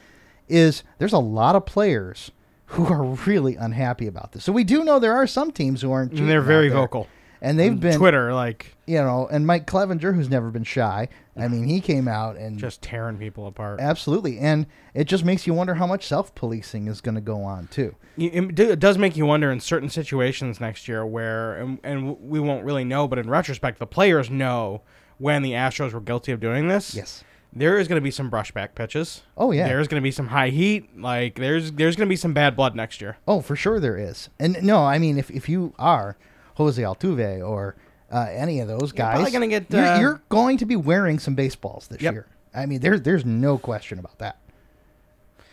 is there's a lot of players who are really unhappy about this. So we do know there are some teams who aren't. And they're very vocal. and they've On been Twitter like you know, and Mike Clevinger, who's never been shy. I mean, he came out and just tearing people apart. absolutely, and it just makes you wonder how much self policing is going to go on too. It does make you wonder in certain situations next year where, and, and we won't really know, but in retrospect, the players know when the Astros were guilty of doing this. Yes. There is going to be some brushback pitches. Oh, yeah. There's going to be some high heat. Like there's there's going to be some bad blood next year. Oh, for sure there is. And no, I mean, if, if you are Jose Altuve or uh, any of those guys, probably gonna get, you're, uh, you're going to be wearing some baseballs this Yep. year. I mean, there's there's no question about that.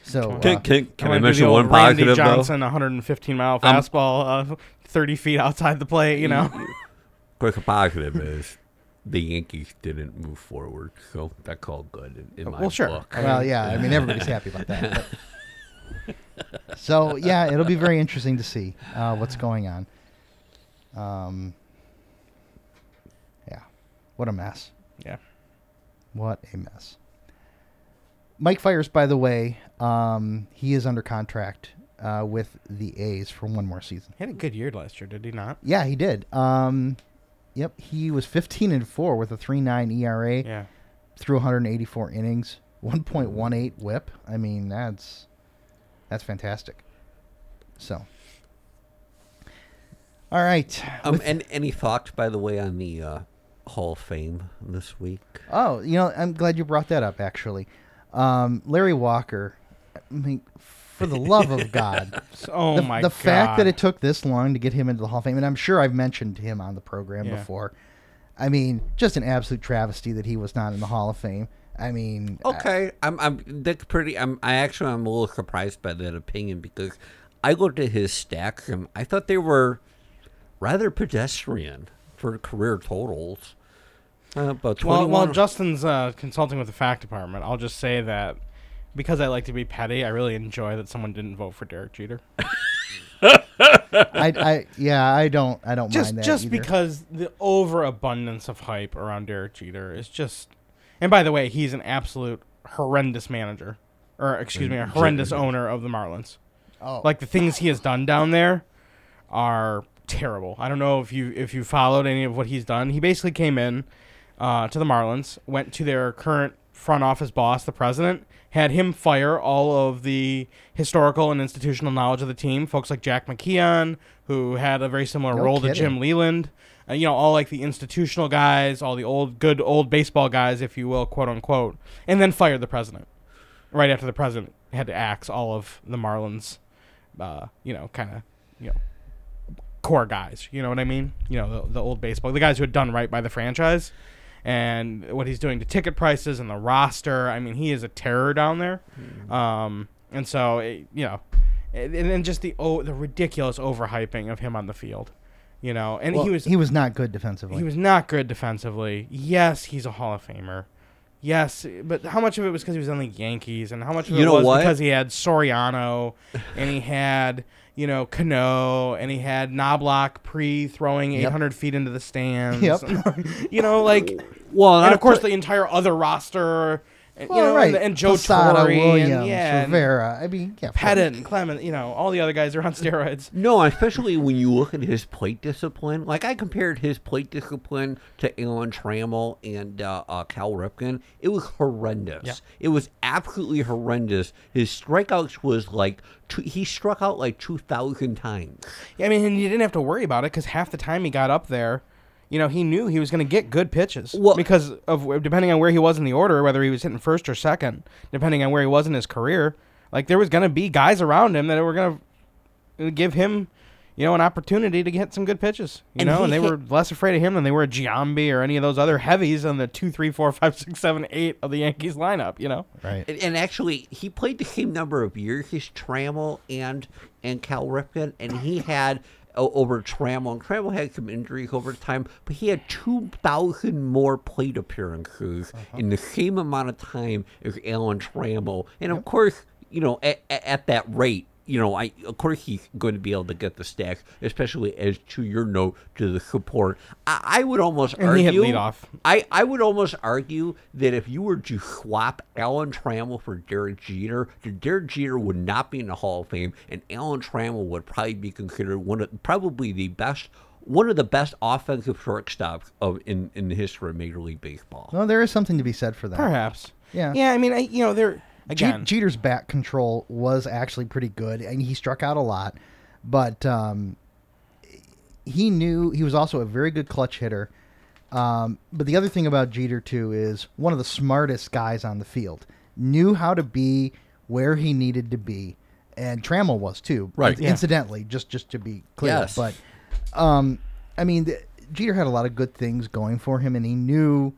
So can uh, can, can I wanna mention one old Randy positive though? Johnson, 115 mile Um, fastball, uh, 30 feet outside the plate. You know. Quick positive is the Yankees didn't move forward, so that's all good in, in my Well, sure. book. well, yeah, I mean, everybody's happy about that. but- so yeah, it'll be very interesting to see uh, what's going on. Um, yeah, What a mess. Yeah. What a mess. Mike Fiers, by the way, um, he is under contract uh, with the A's for one more season. He had a good year last year, did he not? Yeah, he did. Um, yep, he was 15 and four with a 3.9 ERA Yeah. through 184 innings, 1.18 WHIP. I mean, that's that's fantastic. So, all right. Um, and any thoughts, by the way, on the uh, Hall of Fame this week? Oh, you know, I'm glad you brought that up. Actually, um, Larry Walker. I mean, for the love of God, Oh the, my the god. fact that it took this long to get him into the Hall of Fame, and I'm sure I've mentioned him on the program Yeah. before. I mean, just an absolute travesty that he was not in the Hall of Fame. I mean, I- Okay, I'm I'm that's pretty. I'm I actually I'm a little surprised by that opinion because I looked at his stacks and I thought they were rather pedestrian for career totals. Uh, about Well, while Justin's uh, consulting with the fact department, I'll just say that because I like to be petty, I really enjoy that someone didn't vote for Derek Jeter. I, I, yeah, I don't, I don't just mind that just either. because the overabundance of hype around Derek Jeter is just. And by the way, he's an absolute horrendous manager, or excuse me, a horrendous owner of the Marlins. Oh. Like the things he has done down there are terrible. I don't know if you if you followed any of what he's done. He basically came in uh, to the Marlins, went to their current front office boss, the president, had him fire all of the historical and institutional knowledge of the team, folks like Jack McKeon, who had a very similar No role to. Jim Leyland. Uh, you know, all like the institutional guys, all the old good old baseball guys, if you will, quote unquote, and then fired the president right after the president had to axe all of the Marlins, uh, you know, kind of, you know, core guys. You know what I mean? You know, the, the old baseball, the guys who had done right by the franchise, and what he's doing to ticket prices and the roster. I mean, he is a terror down there. Um, and so, it, you know, and and then just the oh, the ridiculous overhyping of him on the field. You know, and Well, he was he was not good defensively. he was not good defensively. Yes, he's a Hall of Famer. Yes, but how much of it was because he was on the Yankees, and how much of You it was what? because he had Soriano, and he had you know Cano, and he had Knoblauch pre throwing Yep. 800 feet into the stands. Yep. you know, like, well, and of course the entire other roster, and, well, you know, right. and, and Joe Posada, Torre, Williams, and yeah, and Rivera. I mean, yeah, of course. Pettitte and Clement. You know, all the other guys are on steroids. No, especially when you look at his plate discipline. Like I compared his plate discipline to Alan Trammell and uh, uh, Cal Ripken. It was horrendous. Yeah. It was absolutely horrendous. His strikeouts was like two, he struck out like two thousand times. Yeah, I mean, and you didn't have to worry about it because half the time he got up there, you know, he knew he was going to get good pitches Well- because of depending on where he was in the order, whether he was hitting first or second, depending on where he was in his career. Like there was going to be guys around him that were going to uh, give him, you know, an opportunity to get some good pitches. You And know, and they hit- were less afraid of him than they were of Giambi or any of those other heavies on the two, three, four, five, six, seven, eight of the Yankees lineup. You know, Right. And, and actually, he played the same number of years as Trammell and and Cal Ripken, and he had o- over Trammell. And Trammell had some injuries over time, but he had two thousand more plate appearances uh-huh. in the same amount of time as Alan Trammell. And of course, you know, at, at that rate. You know, I of course he's going to be able to get the stacks, especially as to your note to the support. I, I would almost And he argue. hit leadoff. I, I would almost argue that if you were to swap Alan Trammell for Derek Jeter, that Derek Jeter would not be in the Hall of Fame, and Alan Trammell would probably be considered one of probably the best, one of the best offensive shortstops of in in the history of Major League Baseball. Well, there is something to be said for that. perhaps. Yeah. Yeah, I mean, I, you know, they're Je- Jeter's bat control was actually pretty good, and he struck out a lot. But um, he knew he was also a very good clutch hitter. Um, but the other thing about Jeter too is one of the smartest guys on the field. Knew how to be where he needed to be, and Trammell was too. Right. Yeah. Incidentally, just just to be clear, Yes. but um, I mean, the, Jeter had a lot of good things going for him, and he knew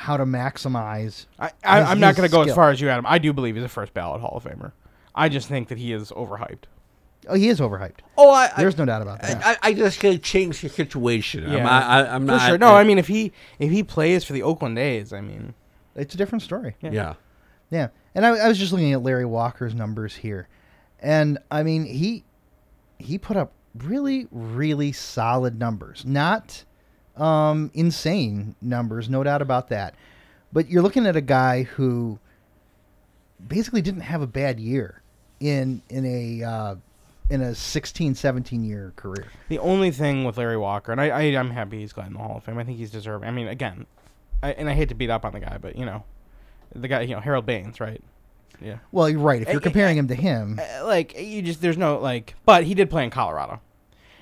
how to maximize. I, I, I'm not going to go as far as you, Adam. I do believe he's a first ballot Hall of Famer. I just think that he is overhyped. Oh, he is overhyped. Oh, I, There's no doubt about that. I, I, I just can't change the situation. I'm, Yeah. I, I, I'm For not. sure. No, I mean if he if he plays for the Oakland A's, I mean, It's a different story. yeah. Yeah, and I, I was just looking at Larry Walker's numbers here, and I mean he he put up really really solid numbers. Not um, insane numbers, no doubt about that. But you're looking at a guy who basically didn't have a bad year in in a uh, in a 16, 17 year career. The only thing with Larry Walker, and I, I I'm happy he's got in the Hall of Fame. I think he's deserving. I mean, again, I, and I hate to beat up on the guy, but you know, the guy, you know, Harold Baines, right? Yeah. Well, you're right. If you're I- comparing him to him, like you just there's no like, but he did play in Colorado,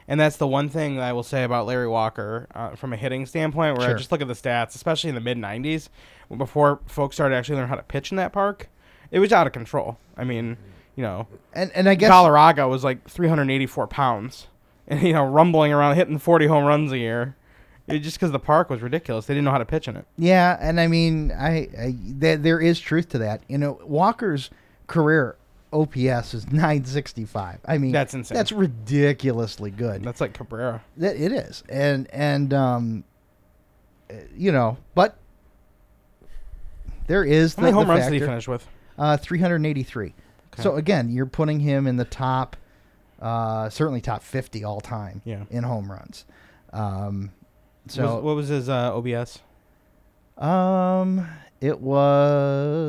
and that's the one thing that I will say about Larry Walker uh, from a hitting standpoint. Where Sure. I just look at the stats, especially in the mid '90s, before folks started actually learning how to pitch in that park, it was out of control. I mean, you know, and and I guess Colorado was like 384 pounds, and you know, rumbling around, hitting 40 home runs a year. It, just because the park was ridiculous, they didn't know how to pitch in it. Yeah, and I mean, I, I there, there is truth to that. You know, Walker's career OPS is 965. I mean, That's insane. That's ridiculously good. That's like Cabrera. That it is, and and um, uh, you know, but there is How the, many home runs did he factor. finish with? Uh, 383. So again, you're putting him in the top, uh, certainly top 50 all time Yeah. in home runs. Um, so Was- what was his uh, OBS? um, it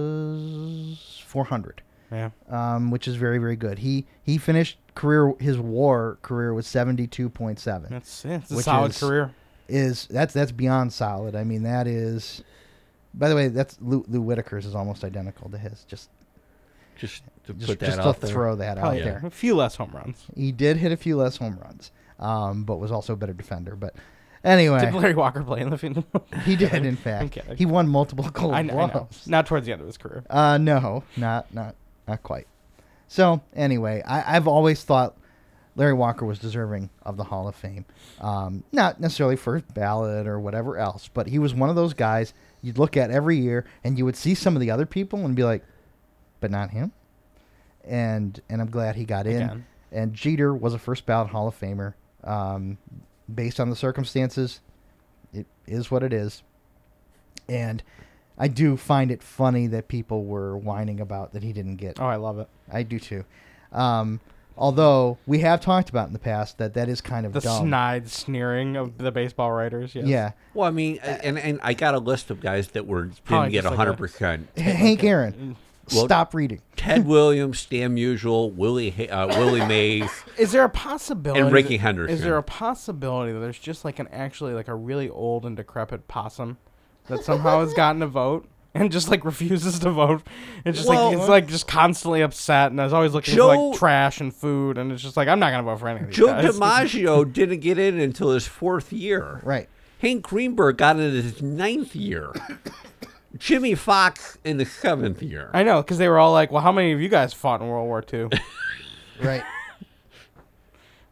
was 400, Yeah. um, which is very very good. He he finished career his WAR career was 72.7. That's yeah, it's a solid is- career. Is that's that's beyond solid. I mean that is. By the way, that's Lou, Lou Whitaker's is almost identical to his. Just Just to just, put that just out to there. throw that out Probably there. a few less home runs. He did hit a few less home runs, um, but was also a better defender. But anyway, Did Larry Walker play in the field? he did in fact. kidding. He won multiple gold I, kn- I know. gloves. Not towards the end of his career. Uh, no, not not not quite. So anyway, I, I've always thought Larry Walker was deserving of the Hall of Fame. Um, not necessarily first ballot or whatever else, but he was one of those guys you'd look at every year and you would see some of the other people and be like, but not him. And and I'm glad he got in. Again. And Jeter was a first ballot Hall of Famer. Um, based on the circumstances, it is what it is. And I do find it funny that people were whining about that he didn't get. Oh, I love it. I do too. Um, although we have talked about in the past that that is kind of The dumb. snide sneering of the baseball writers. Yes. Yeah, Well, I mean, and and I got a list of guys that were didn't get just like hundred percent. Hank Aaron. Well- Stop reading. Ted Williams, Stan Musial, Willie uh, Willie Mays. Is there a possibility? And Ricky Henderson. Is there a possibility that there's just like an actually like a really old and decrepit possum that somehow has gotten a vote and just like refuses to vote? It's just Well- like it's like just constantly upset and is always looking Joe- for like trash and food and it's just like I'm not gonna vote for any of these Joe guys. DiMaggio didn't get in until his fourth year. Right. Hank Greenberg got in his ninth year. Jimmie Foxx in the seventh year. I know because they were all like, "Well, how many of you guys fought in World War II?" Right.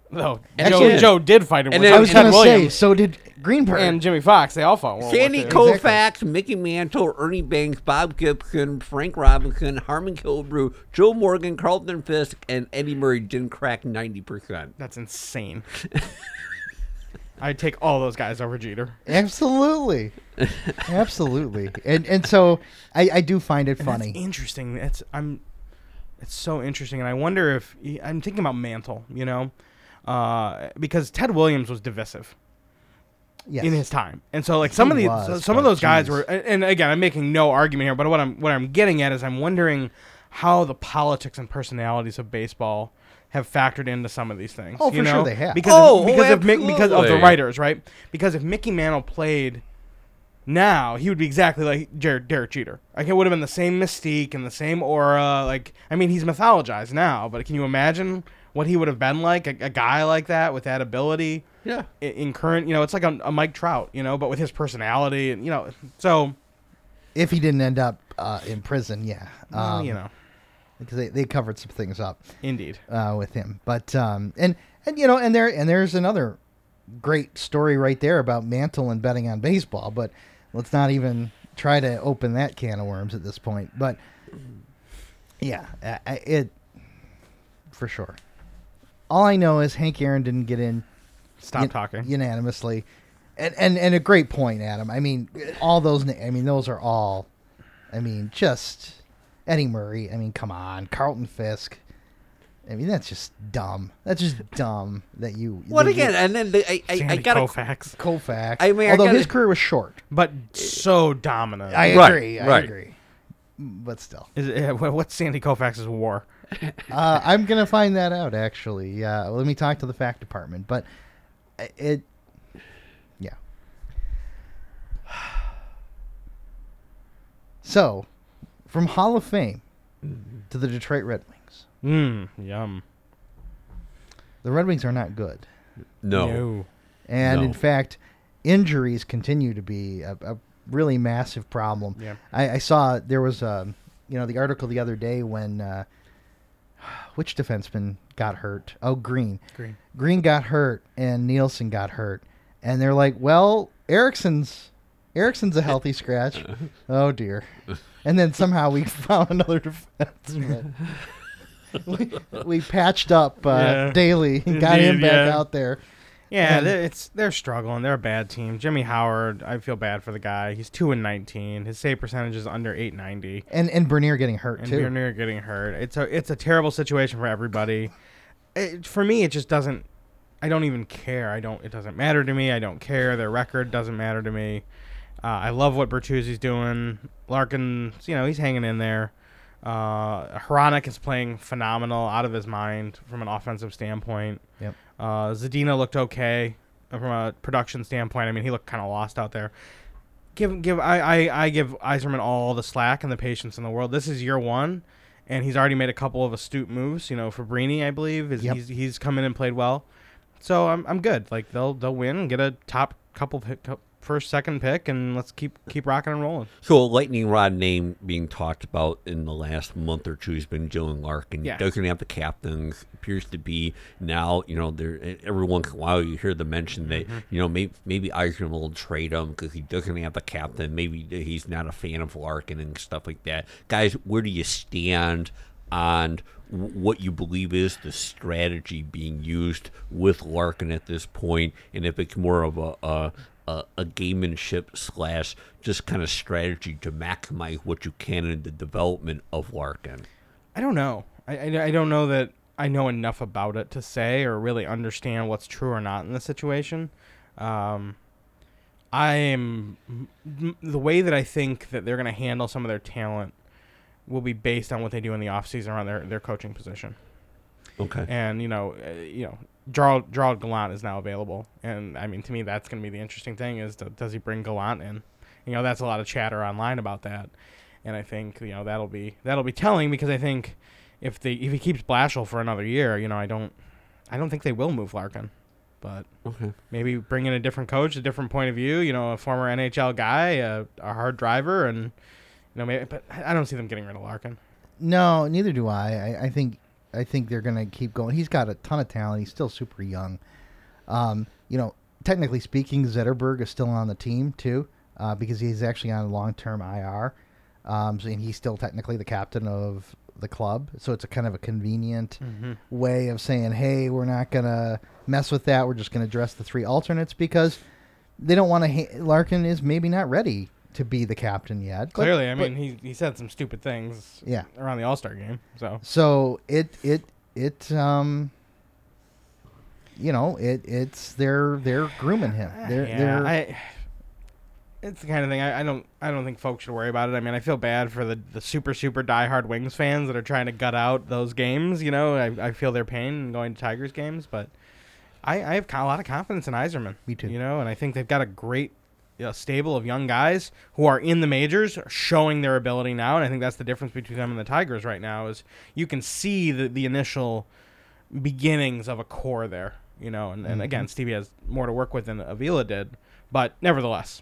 No, And Joe, Joe did fight him. and World then- I was II. gonna say. Williams So did Greenberg. and Jimmie Foxx. They all fought in World Sandy War II. Koufax, Mickey Mantle, Ernie Banks, Bob Gibson, Frank Robinson, Harmon Killebrew, Joe Morgan, Carlton Fisk, and Eddie Murray didn't crack 90%. That's insane. I'd take all those guys over Jeter. Absolutely. Absolutely. And and so I, I do find it And funny. That's interesting. It's I'm. It's so interesting, and I wonder if I'm thinking about Mantle. You know, uh, because Ted Williams was divisive Yes. in his time, and so like some He of these, was, some of but those guys were. And and again, I'm making no argument here, but what I'm what I'm getting at is I'm wondering how the politics and personalities of baseball have factored into some of these things. Oh, you for sure they have. Because Oh, of, because oh, of Mick, because of the writers, right? Because if Mickey Mantle played now, he would be exactly like Jared, Derek Jeter. Like it would have been the same mystique and the same aura. Like I mean, he's mythologized now, but can you imagine what he would have been like? A, a guy like that with that ability Yeah. i- in current, you know, it's like a, a Mike Trout, you know, but with his personality and you know, so if he didn't end up uh, in prison, yeah. Um, you know, because they, they covered some things up indeed. uh, with him. But um, and and you know, and there and there's another great story right there about Mantle and betting on baseball. But let's not even try to open that can of worms at this point. But yeah, I, I, it for sure. All I know is Hank Aaron didn't get in Stop un- talking. unanimously, and, and and a great point, Adam. I mean, all those. na- I mean, those are all. I mean, just Eddie Murray. I mean, come on, Carlton Fisk. I mean, that's just dumb. That's just dumb that you. What that you- again? And then the, I, I, I Sandy got Koufax. Koufax. I mean, I although gotta- his career was short. but so dominant. I Right, agree. I right. agree. But still, Is it, what's Sandy Koufax's war? Uh, I'm gonna find that out. Actually, yeah. Let me talk to the fact department. But it, yeah. So, from Hall of Fame to the Detroit Red Wings, Mmm, yum. the Red Wings are not good. no. And in fact, injuries continue to be a, a really massive problem. Yeah. I, I saw there was a, you know, the article the other day when uh, which defenseman got hurt? Oh, Green. Green. Green got hurt and Nielsen got hurt, and they're like, well, Ericsson's Ericsson's a healthy scratch. Oh dear. And then somehow we found another defenseman. we, we patched up uh, Yeah. Daley and got him back yeah. out there. Yeah, And- they're, it's they're struggling. They're a bad team. Jimmy Howard, I feel bad for the guy. He's two and nineteen. His save percentage is under eight ninety. And and Bernier getting hurt And too. Bernier getting hurt. It's a it's a terrible situation for everybody. It, for me, it just doesn't. I don't even care. I don't. It doesn't matter to me. I don't care. Their record doesn't matter to me. Uh, I love what Bertuzzi's doing. Larkin, you know, he's hanging in there. Uh, Hronek is playing phenomenal, out of his mind from an offensive standpoint. Yep. Uh, Zadina looked okay from a production standpoint. I mean, he looked kind of lost out there. Give give I, I, I give Yzerman all the slack and the patience in the world. This is year one, and he's already made a couple of astute moves. You know, Fabrini, I believe, is Yep. he's he's come in and played well. So I'm I'm good. Like they'll they'll win and get a top couple first second pick, and let's keep keep rocking and rolling. So a lightning rod name being talked about in the last month or two has been Dylan Larkin. Yeah. Doesn't have the captains. Appears to be now. You know, there every once in a while you hear the mention that Mm-hmm. you know maybe maybe Yzerman will trade him because he doesn't have the captain. Maybe he's not a fan of Larkin and stuff like that. Guys, where do you stand? on what you believe is the strategy being used with Larkin at this point, and if it's more of a a, a, a gamemanship slash just kind of strategy to maximize what you can in the development of Larkin. I don't know. I, I, I don't know that I know enough about it to say or really understand what's true or not in the situation. Um, I am the way that I think that they're going to handle some of their talent will be based on what they do in the offseason around their, their coaching position. Okay. And you know, uh, you know, Gerard Gerard Gallant is now available, and I mean, to me, that's going to be the interesting thing: is to, does he bring Gallant in? You know, that's a lot of chatter online about that, and I think you know that'll be that'll be telling because I think if they if he keeps Blashill for another year, you know, I don't I don't think they will move Larkin, but Okay. maybe bring in a different coach, a different point of view. You know, a former NHL guy, a, a hard driver, and you know, maybe. But I don't see them getting rid of Larkin. No, neither do I. I, I think I think they're gonna keep going. He's got a ton of talent. He's still super young. Um, you know, technically speaking, Zetterberg is still on the team too, uh, because he's actually on long term IR. Um, so, and he's still technically the captain of the club. So it's a kind of a convenient way of saying, "Hey, we're not gonna mess with that. We're just gonna address the three alternates because they don't want to. Ha- Larkin is maybe not ready to be the captain yet. but- Clearly, I but- mean, he he said some stupid things. Yeah. around the All Star game. So So it it it um you know it it's they're they're grooming him. They're yeah, they're I. It's the kind of thing I, I don't I don't think folks should worry about it. I mean, I feel bad for the, the super super diehard Wings fans that are trying to gut out those games. You know, I, I feel their pain in going to Tigers games, but I, I have a lot of confidence in Yzerman. Me too. You know, and I think they've got a great know, stable of young guys who are in the majors, showing their ability now. And I think that's the difference between them and the Tigers right now is you can see the the initial beginnings of a core there. You know, and, and mm-hmm. again, Stevie has more to work with than Avila did, but nevertheless,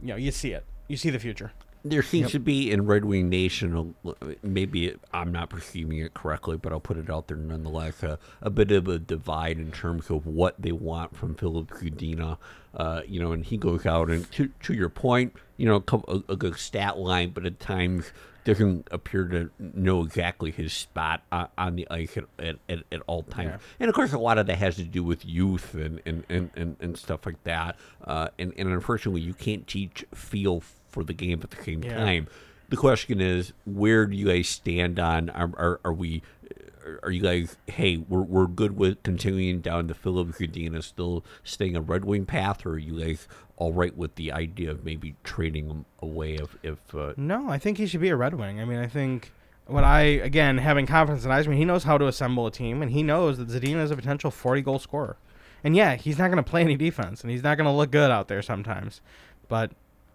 you know, you see it, you see the future. There seems to be in Red Wing Nation, maybe I'm not perceiving it correctly, but I'll put it out there nonetheless, a, a bit of a divide in terms of what they want from Philip Kudina. Uh, you know, and he goes out and to, to your point, you know, a, couple- a, a good stat line, but at times doesn't appear to know exactly his spot on, on the ice at, at, at, at all times. Yeah. And of course, a lot of that has to do with youth and, and, and, and, and stuff like that. Uh, and, and unfortunately, you can't teach feel for the game at the same Yeah. time. The question is, where do you guys stand on? Are, are, are we are you guys? Hey, we're we're good with continuing down the Filip Zadina, still staying a Red Wing path, or are you guys all right with the idea of maybe trading him away if if uh, No, I think he should be a Red Wing. I mean, I think what I again having confidence in Yzerman, he knows how to assemble a team, and he knows that Zadina is a potential forty goal scorer. And yeah, he's not going to play any defense, and he's not going to look good out there sometimes. But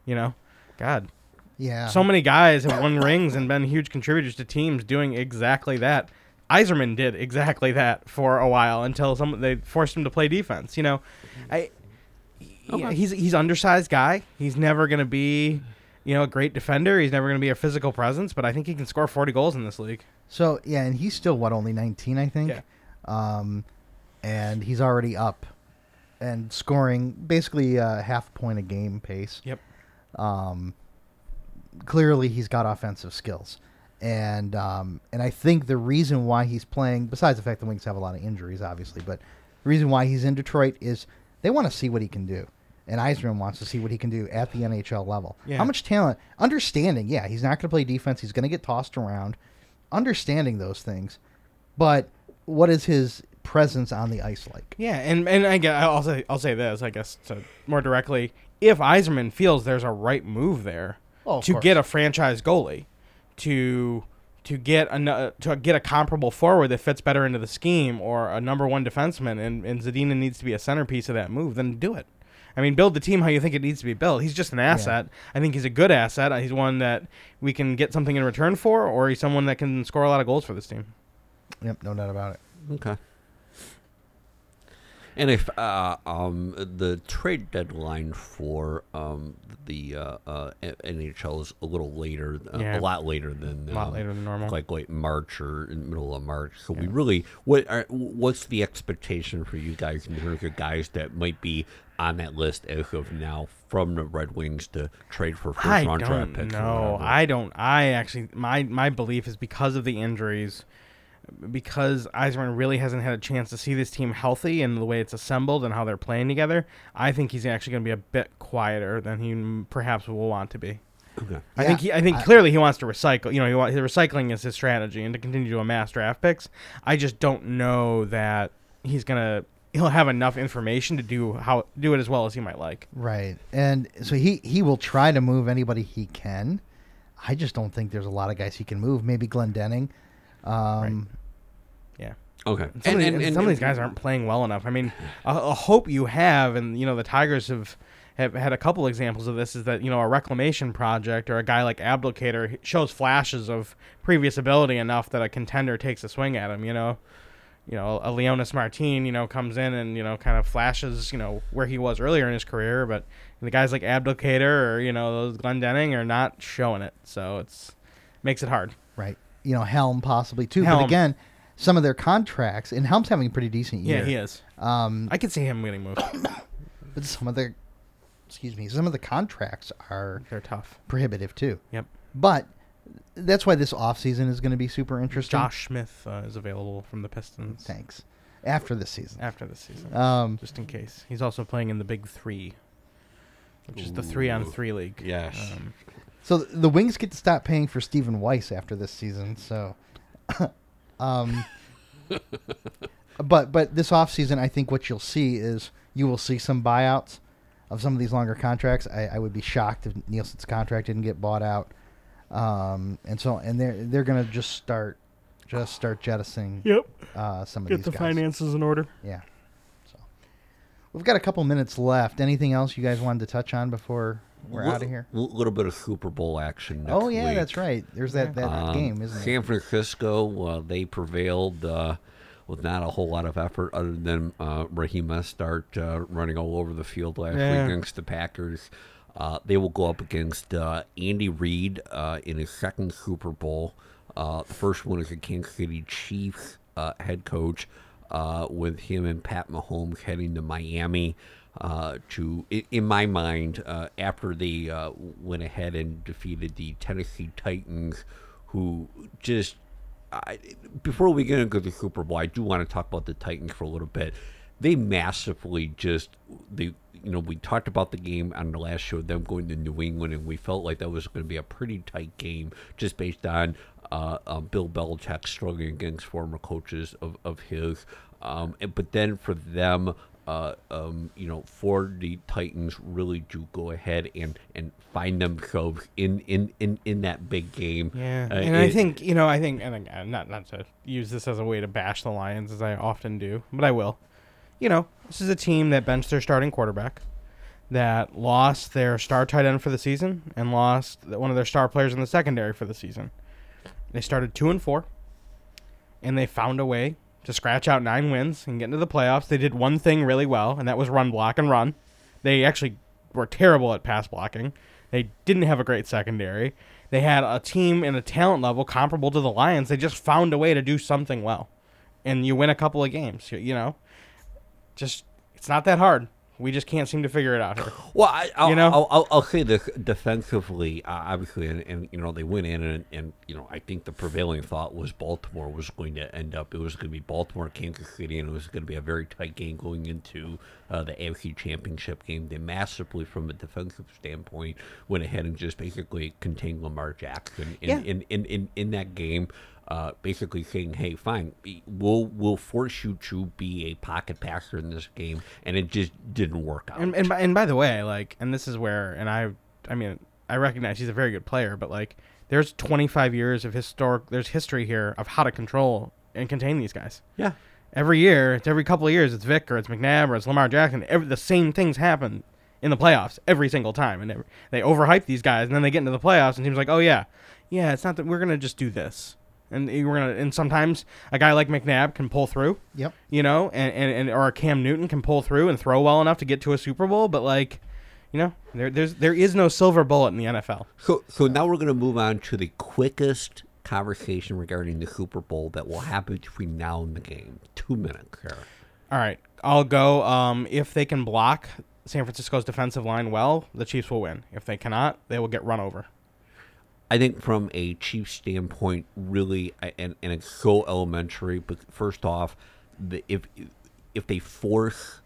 you know, God, Yeah. so many guys have won rings and been huge contributors to teams doing exactly that. Yzerman did exactly that for a while until some they forced him to play defense. You know, I yeah, he's he's undersized guy. He's never going to be, you know, a great defender. He's never going to be a physical presence, but I think he can score 40 goals in this league. So yeah, and he's still what only 19, I think. Yeah. Um, and he's already up and scoring basically uh, half point a game pace. Yep. Um, clearly he's got offensive skills, and um, and I think the reason why he's playing, besides the fact the Wings have a lot of injuries, obviously, but the reason why he's in Detroit is they want to see what he can do. And Yzerman wants to see what he can do at the NHL level. Yeah. How much talent? Understanding, yeah, he's not going to play defense. He's going to get tossed around. Understanding those things, but what is his presence on the ice like? Yeah, and and I guess I'll say I'll say this, I guess, to more directly, if Yzerman feels there's a right move there Oh, to course. get a franchise goalie, to to get a to get a comparable forward that fits better into the scheme, or a number one defenseman, and and Zadina needs to be a centerpiece of that move, then do it. I mean, build the team how you think it needs to be built. He's just an asset. I think he's a good asset. He's one that we can get something in return for, or he's someone that can score a lot of goals for this team. Yep, no doubt about it. Okay. And if uh, um, the trade deadline for um, the uh, uh, NHL is a little later, uh, Yeah. a lot later than A lot um, later than normal. like late March or in the middle of March. So we really, what are, what's the expectation for you guys in terms of guys that might be on that list as of now from the Red Wings to trade for first round draft picks? whatever? I don't. I actually, my my belief is because of the injuries, because Yzerman really hasn't had a chance to see this team healthy and the way it's assembled and how they're playing together. I think he's actually going to be a bit quieter than he perhaps will want to be. Okay. I think he, I think clearly he wants to recycle. You know, he want, his recycling is his strategy, and to continue to amass draft picks. I just don't know that he's gonna. He'll have enough information to do how do it as well as he might like. Right. And so he he will try to move anybody he can. I just don't think there's a lot of guys he can move. Maybe Glendening. Um, Yeah. Okay. Some, of, the- and some of these guys aren't playing well enough. I mean, a, a hope you have, and you know, the Tigers have have had a couple examples of this. Is that you know a reclamation project or a guy like Abdelkader shows flashes of previous ability enough that a contender takes a swing at him. You know, you know, a Leonys Martin, you know, comes in and you know kind of flashes, you know, where he was earlier in his career, but the guys like Abdelkader or you know those Glendening are not showing it. So it's makes it hard. right. You know, Helm possibly too. Helm. But again, some of their contracts and Helm's having a pretty decent year. Yeah, he is. Um, I could see him getting moved. but some of their, excuse me, some of the contracts are They're tough. prohibitive too. Yep. But that's why this offseason is going to be super interesting. Josh Smith uh, is available from the Pistons Thanks. After this season. after this season, Um, just in case. He's also playing in the Big Three, which is the three on three league. Yes. Um, So the Wings get to stop paying for Stephen Weiss after this season. So, um, but but this offseason, I think what you'll see is you will see some buyouts of some of these longer contracts. I, I would be shocked if Nielsen's contract didn't get bought out. Um, and so and they're they're gonna just start just start jettisoning yep. uh, some of these. Get these the guys. finances in order. Yeah. So we've got a couple minutes left. Anything else you guys wanted to touch on before we're out of here? A little bit of Super Bowl action. Next Oh yeah, week. that's right. There's that that Um, game, isn't San it? San Francisco, uh, they prevailed uh, with not a whole lot of effort other than uh, Raheem Mostert uh, running all over the field last Yeah. week against the Packers. Uh, they will go up against uh, Andy Reid uh, in his second Super Bowl. Uh, the first one is the Kansas City Chiefs uh, head coach, uh, with him and Pat Mahomes heading to Miami uh, to, in my mind, uh, after they uh, went ahead and defeated the Tennessee Titans, who just I, before we get into the Super Bowl, I do want to talk about the Titans for a little bit. they massively just they you know we talked about the game on the last show them going to New England and we felt like that was going to be a pretty tight game just based on uh, um, Bill Belichick struggling against former coaches of of his. Um, and, but then for them, uh, um, you know, for the Titans really to go ahead and, and find themselves in, in, in, in that big game. Yeah, Uh, and I think you know, I think, and again, not not to use this as a way to bash the Lions as I often do, but I will. You know, this is a team that benched their starting quarterback, that lost their star tight end for the season, and lost one of their star players in the secondary for the season. They started two and four, and they found a way to scratch out nine wins and get into the playoffs. They did one thing really well, and that was run block and run. They actually were terrible at pass blocking. They didn't have a great secondary. They had a team and a talent level comparable to the Lions. They just found a way to do something well, and you win a couple of games. You, you know, just it's not that hard. We just can't seem to figure it out here. Well, I, I'll, You know? I'll, I'll, I'll say this defensively, uh, obviously, and, and you know they went in and, and you know I think the prevailing thought was Baltimore was going to end up. It was going to be Baltimore, Kansas City, and it was going to be a very tight game going into uh, the AFC Championship game. They massively, from a defensive standpoint, went ahead and just basically contained Lamar Jackson in Yeah. in, in, in, in that game. Uh, basically saying, "Hey, fine, we'll we'll force you to be a pocket passer in this game," and it just didn't work out. And and by, and by the way, like, and this is where, and I, I mean, I recognize he's a very good player, but like, there's 25 years of historic, there's history here of how to control and contain these guys. Yeah. Every year, it's every couple of years, it's Vick or it's McNabb or it's Lamar Jackson. Every, the same things happen in the playoffs every single time, and they, they overhype these guys, and then they get into the playoffs, and teams like, oh yeah, yeah, it's not that we're gonna just do this, and we're gonna, and sometimes a guy like McNabb can pull through Yep. you know, and, and, and or Cam Newton can pull through and throw well enough to get to a Super Bowl, but like, you know, there there's there is no silver bullet in the NFL. So, so now we're going to move on to the quickest conversation regarding the Super Bowl that will happen between now and the game. Two minutes here. All right, I'll go. Um, if they can block San Francisco's defensive line well, the Chiefs will win. If they cannot, they will get run over. I think from a Chiefs standpoint, really, and, and it's so elementary. But first off, the, if if they force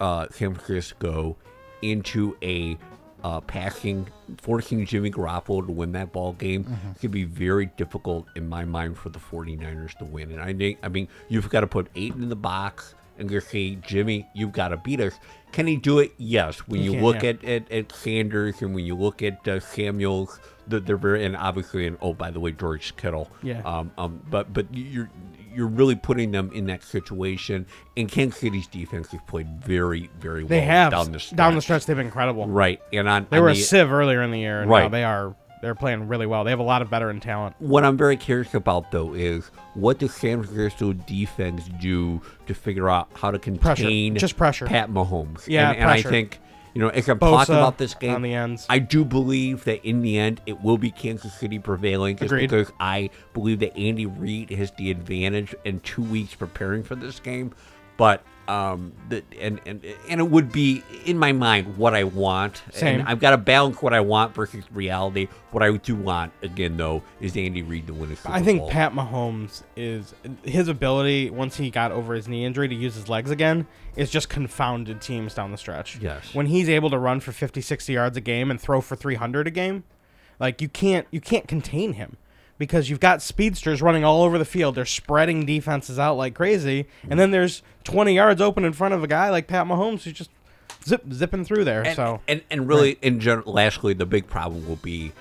uh, San Francisco into a uh, passing, forcing Jimmy Garoppolo to win that ball game, it could be very difficult in my mind for the 49ers to win. And I think, I mean, you've got to put eight in the box and just say, Jimmy, you've got to beat us. Can he do it? Yes. When you can, look yeah. at, at, at Sanders and when you look at uh, Samuels, the- they're very, and obviously, and oh, by the way, George Kittle. Yeah. Um, um, but but you're you're really putting them in that situation. And Kansas City's defense has played very very well They have down the stretch. down the stretch. They've been incredible. Right. And on They on were a sieve earlier in the year, and now Right. they are they're playing really well. They have a lot of veteran talent. What I'm very curious about though is what does San Francisco defense do to figure out how to contain Just pressure. Pat Mahomes? Yeah, and, and I think you know as I'm Bosa talking about this game on the ends. I do believe that in the end it will be Kansas City prevailing just Agreed. because I believe that Andy Reid has the advantage in two weeks preparing for this game. But um the, and, and and it would be in my mind what I want. Same. And I've got to balance what I want versus reality. What I do want again though is Andy Reid to win a Super I think Bowl. Pat Mahomes is his ability once he got over his knee injury to use his legs again is just confounded teams down the stretch. Yes. When he's able to run for 50 60 yards a game and throw for 300 a game, like you can't you can't contain him because you've got speedsters running all over the field. They're spreading defenses out like crazy and then there's 20 yards open in front of a guy like Pat Mahomes who's just zip zipping through there. and, so and and really in general, lastly, the big problem will be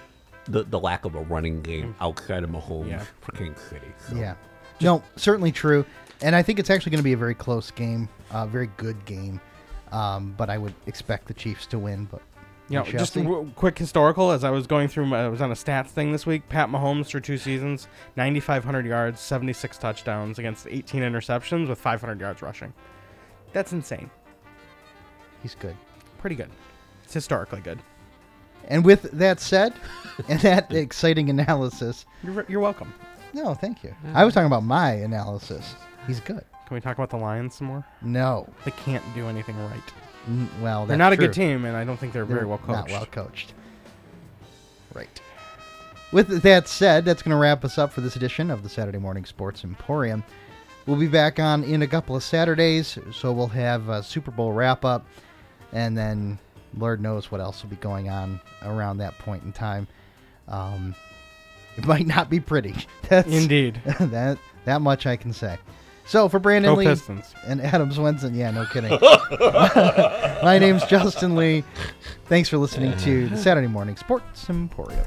the the lack of a running game outside of Mahomes Yeah. for Kansas City. So- Yeah. No, certainly true. And I think it's actually going to be a very close game, a very good game. Um, but I would expect the Chiefs to win. But You know, we just see. a w- quick historical. As I was going through, my, I was on a stats thing this week. Pat Mahomes through two seasons, 9,500 yards, 76 touchdowns against 18 interceptions with 500 yards rushing. That's insane. he's good. Pretty good. It's historically good. And with that said, and that exciting analysis, You're, you're welcome. no, thank you. I was talking about my analysis. He's good. Can we talk about the Lions some more? No, They can't do anything right. N- well, They're not a good team, and I don't think they're, very They're well Not coached. well coached. Right. With that said, that's going to wrap us up for this edition of the Saturday Morning Sports Emporium. We'll be back on in a couple of Saturdays, so we'll have a Super Bowl wrap up, and then Lord knows what else will be going on around that point in time. Um, it might not be pretty. That's, Indeed. that that much I can say. So for Brandon Go Lee Pistons. and Adam Swenson, yeah, no kidding. My name's Justin Lee. Thanks for listening to the Saturday Morning Sports Emporium.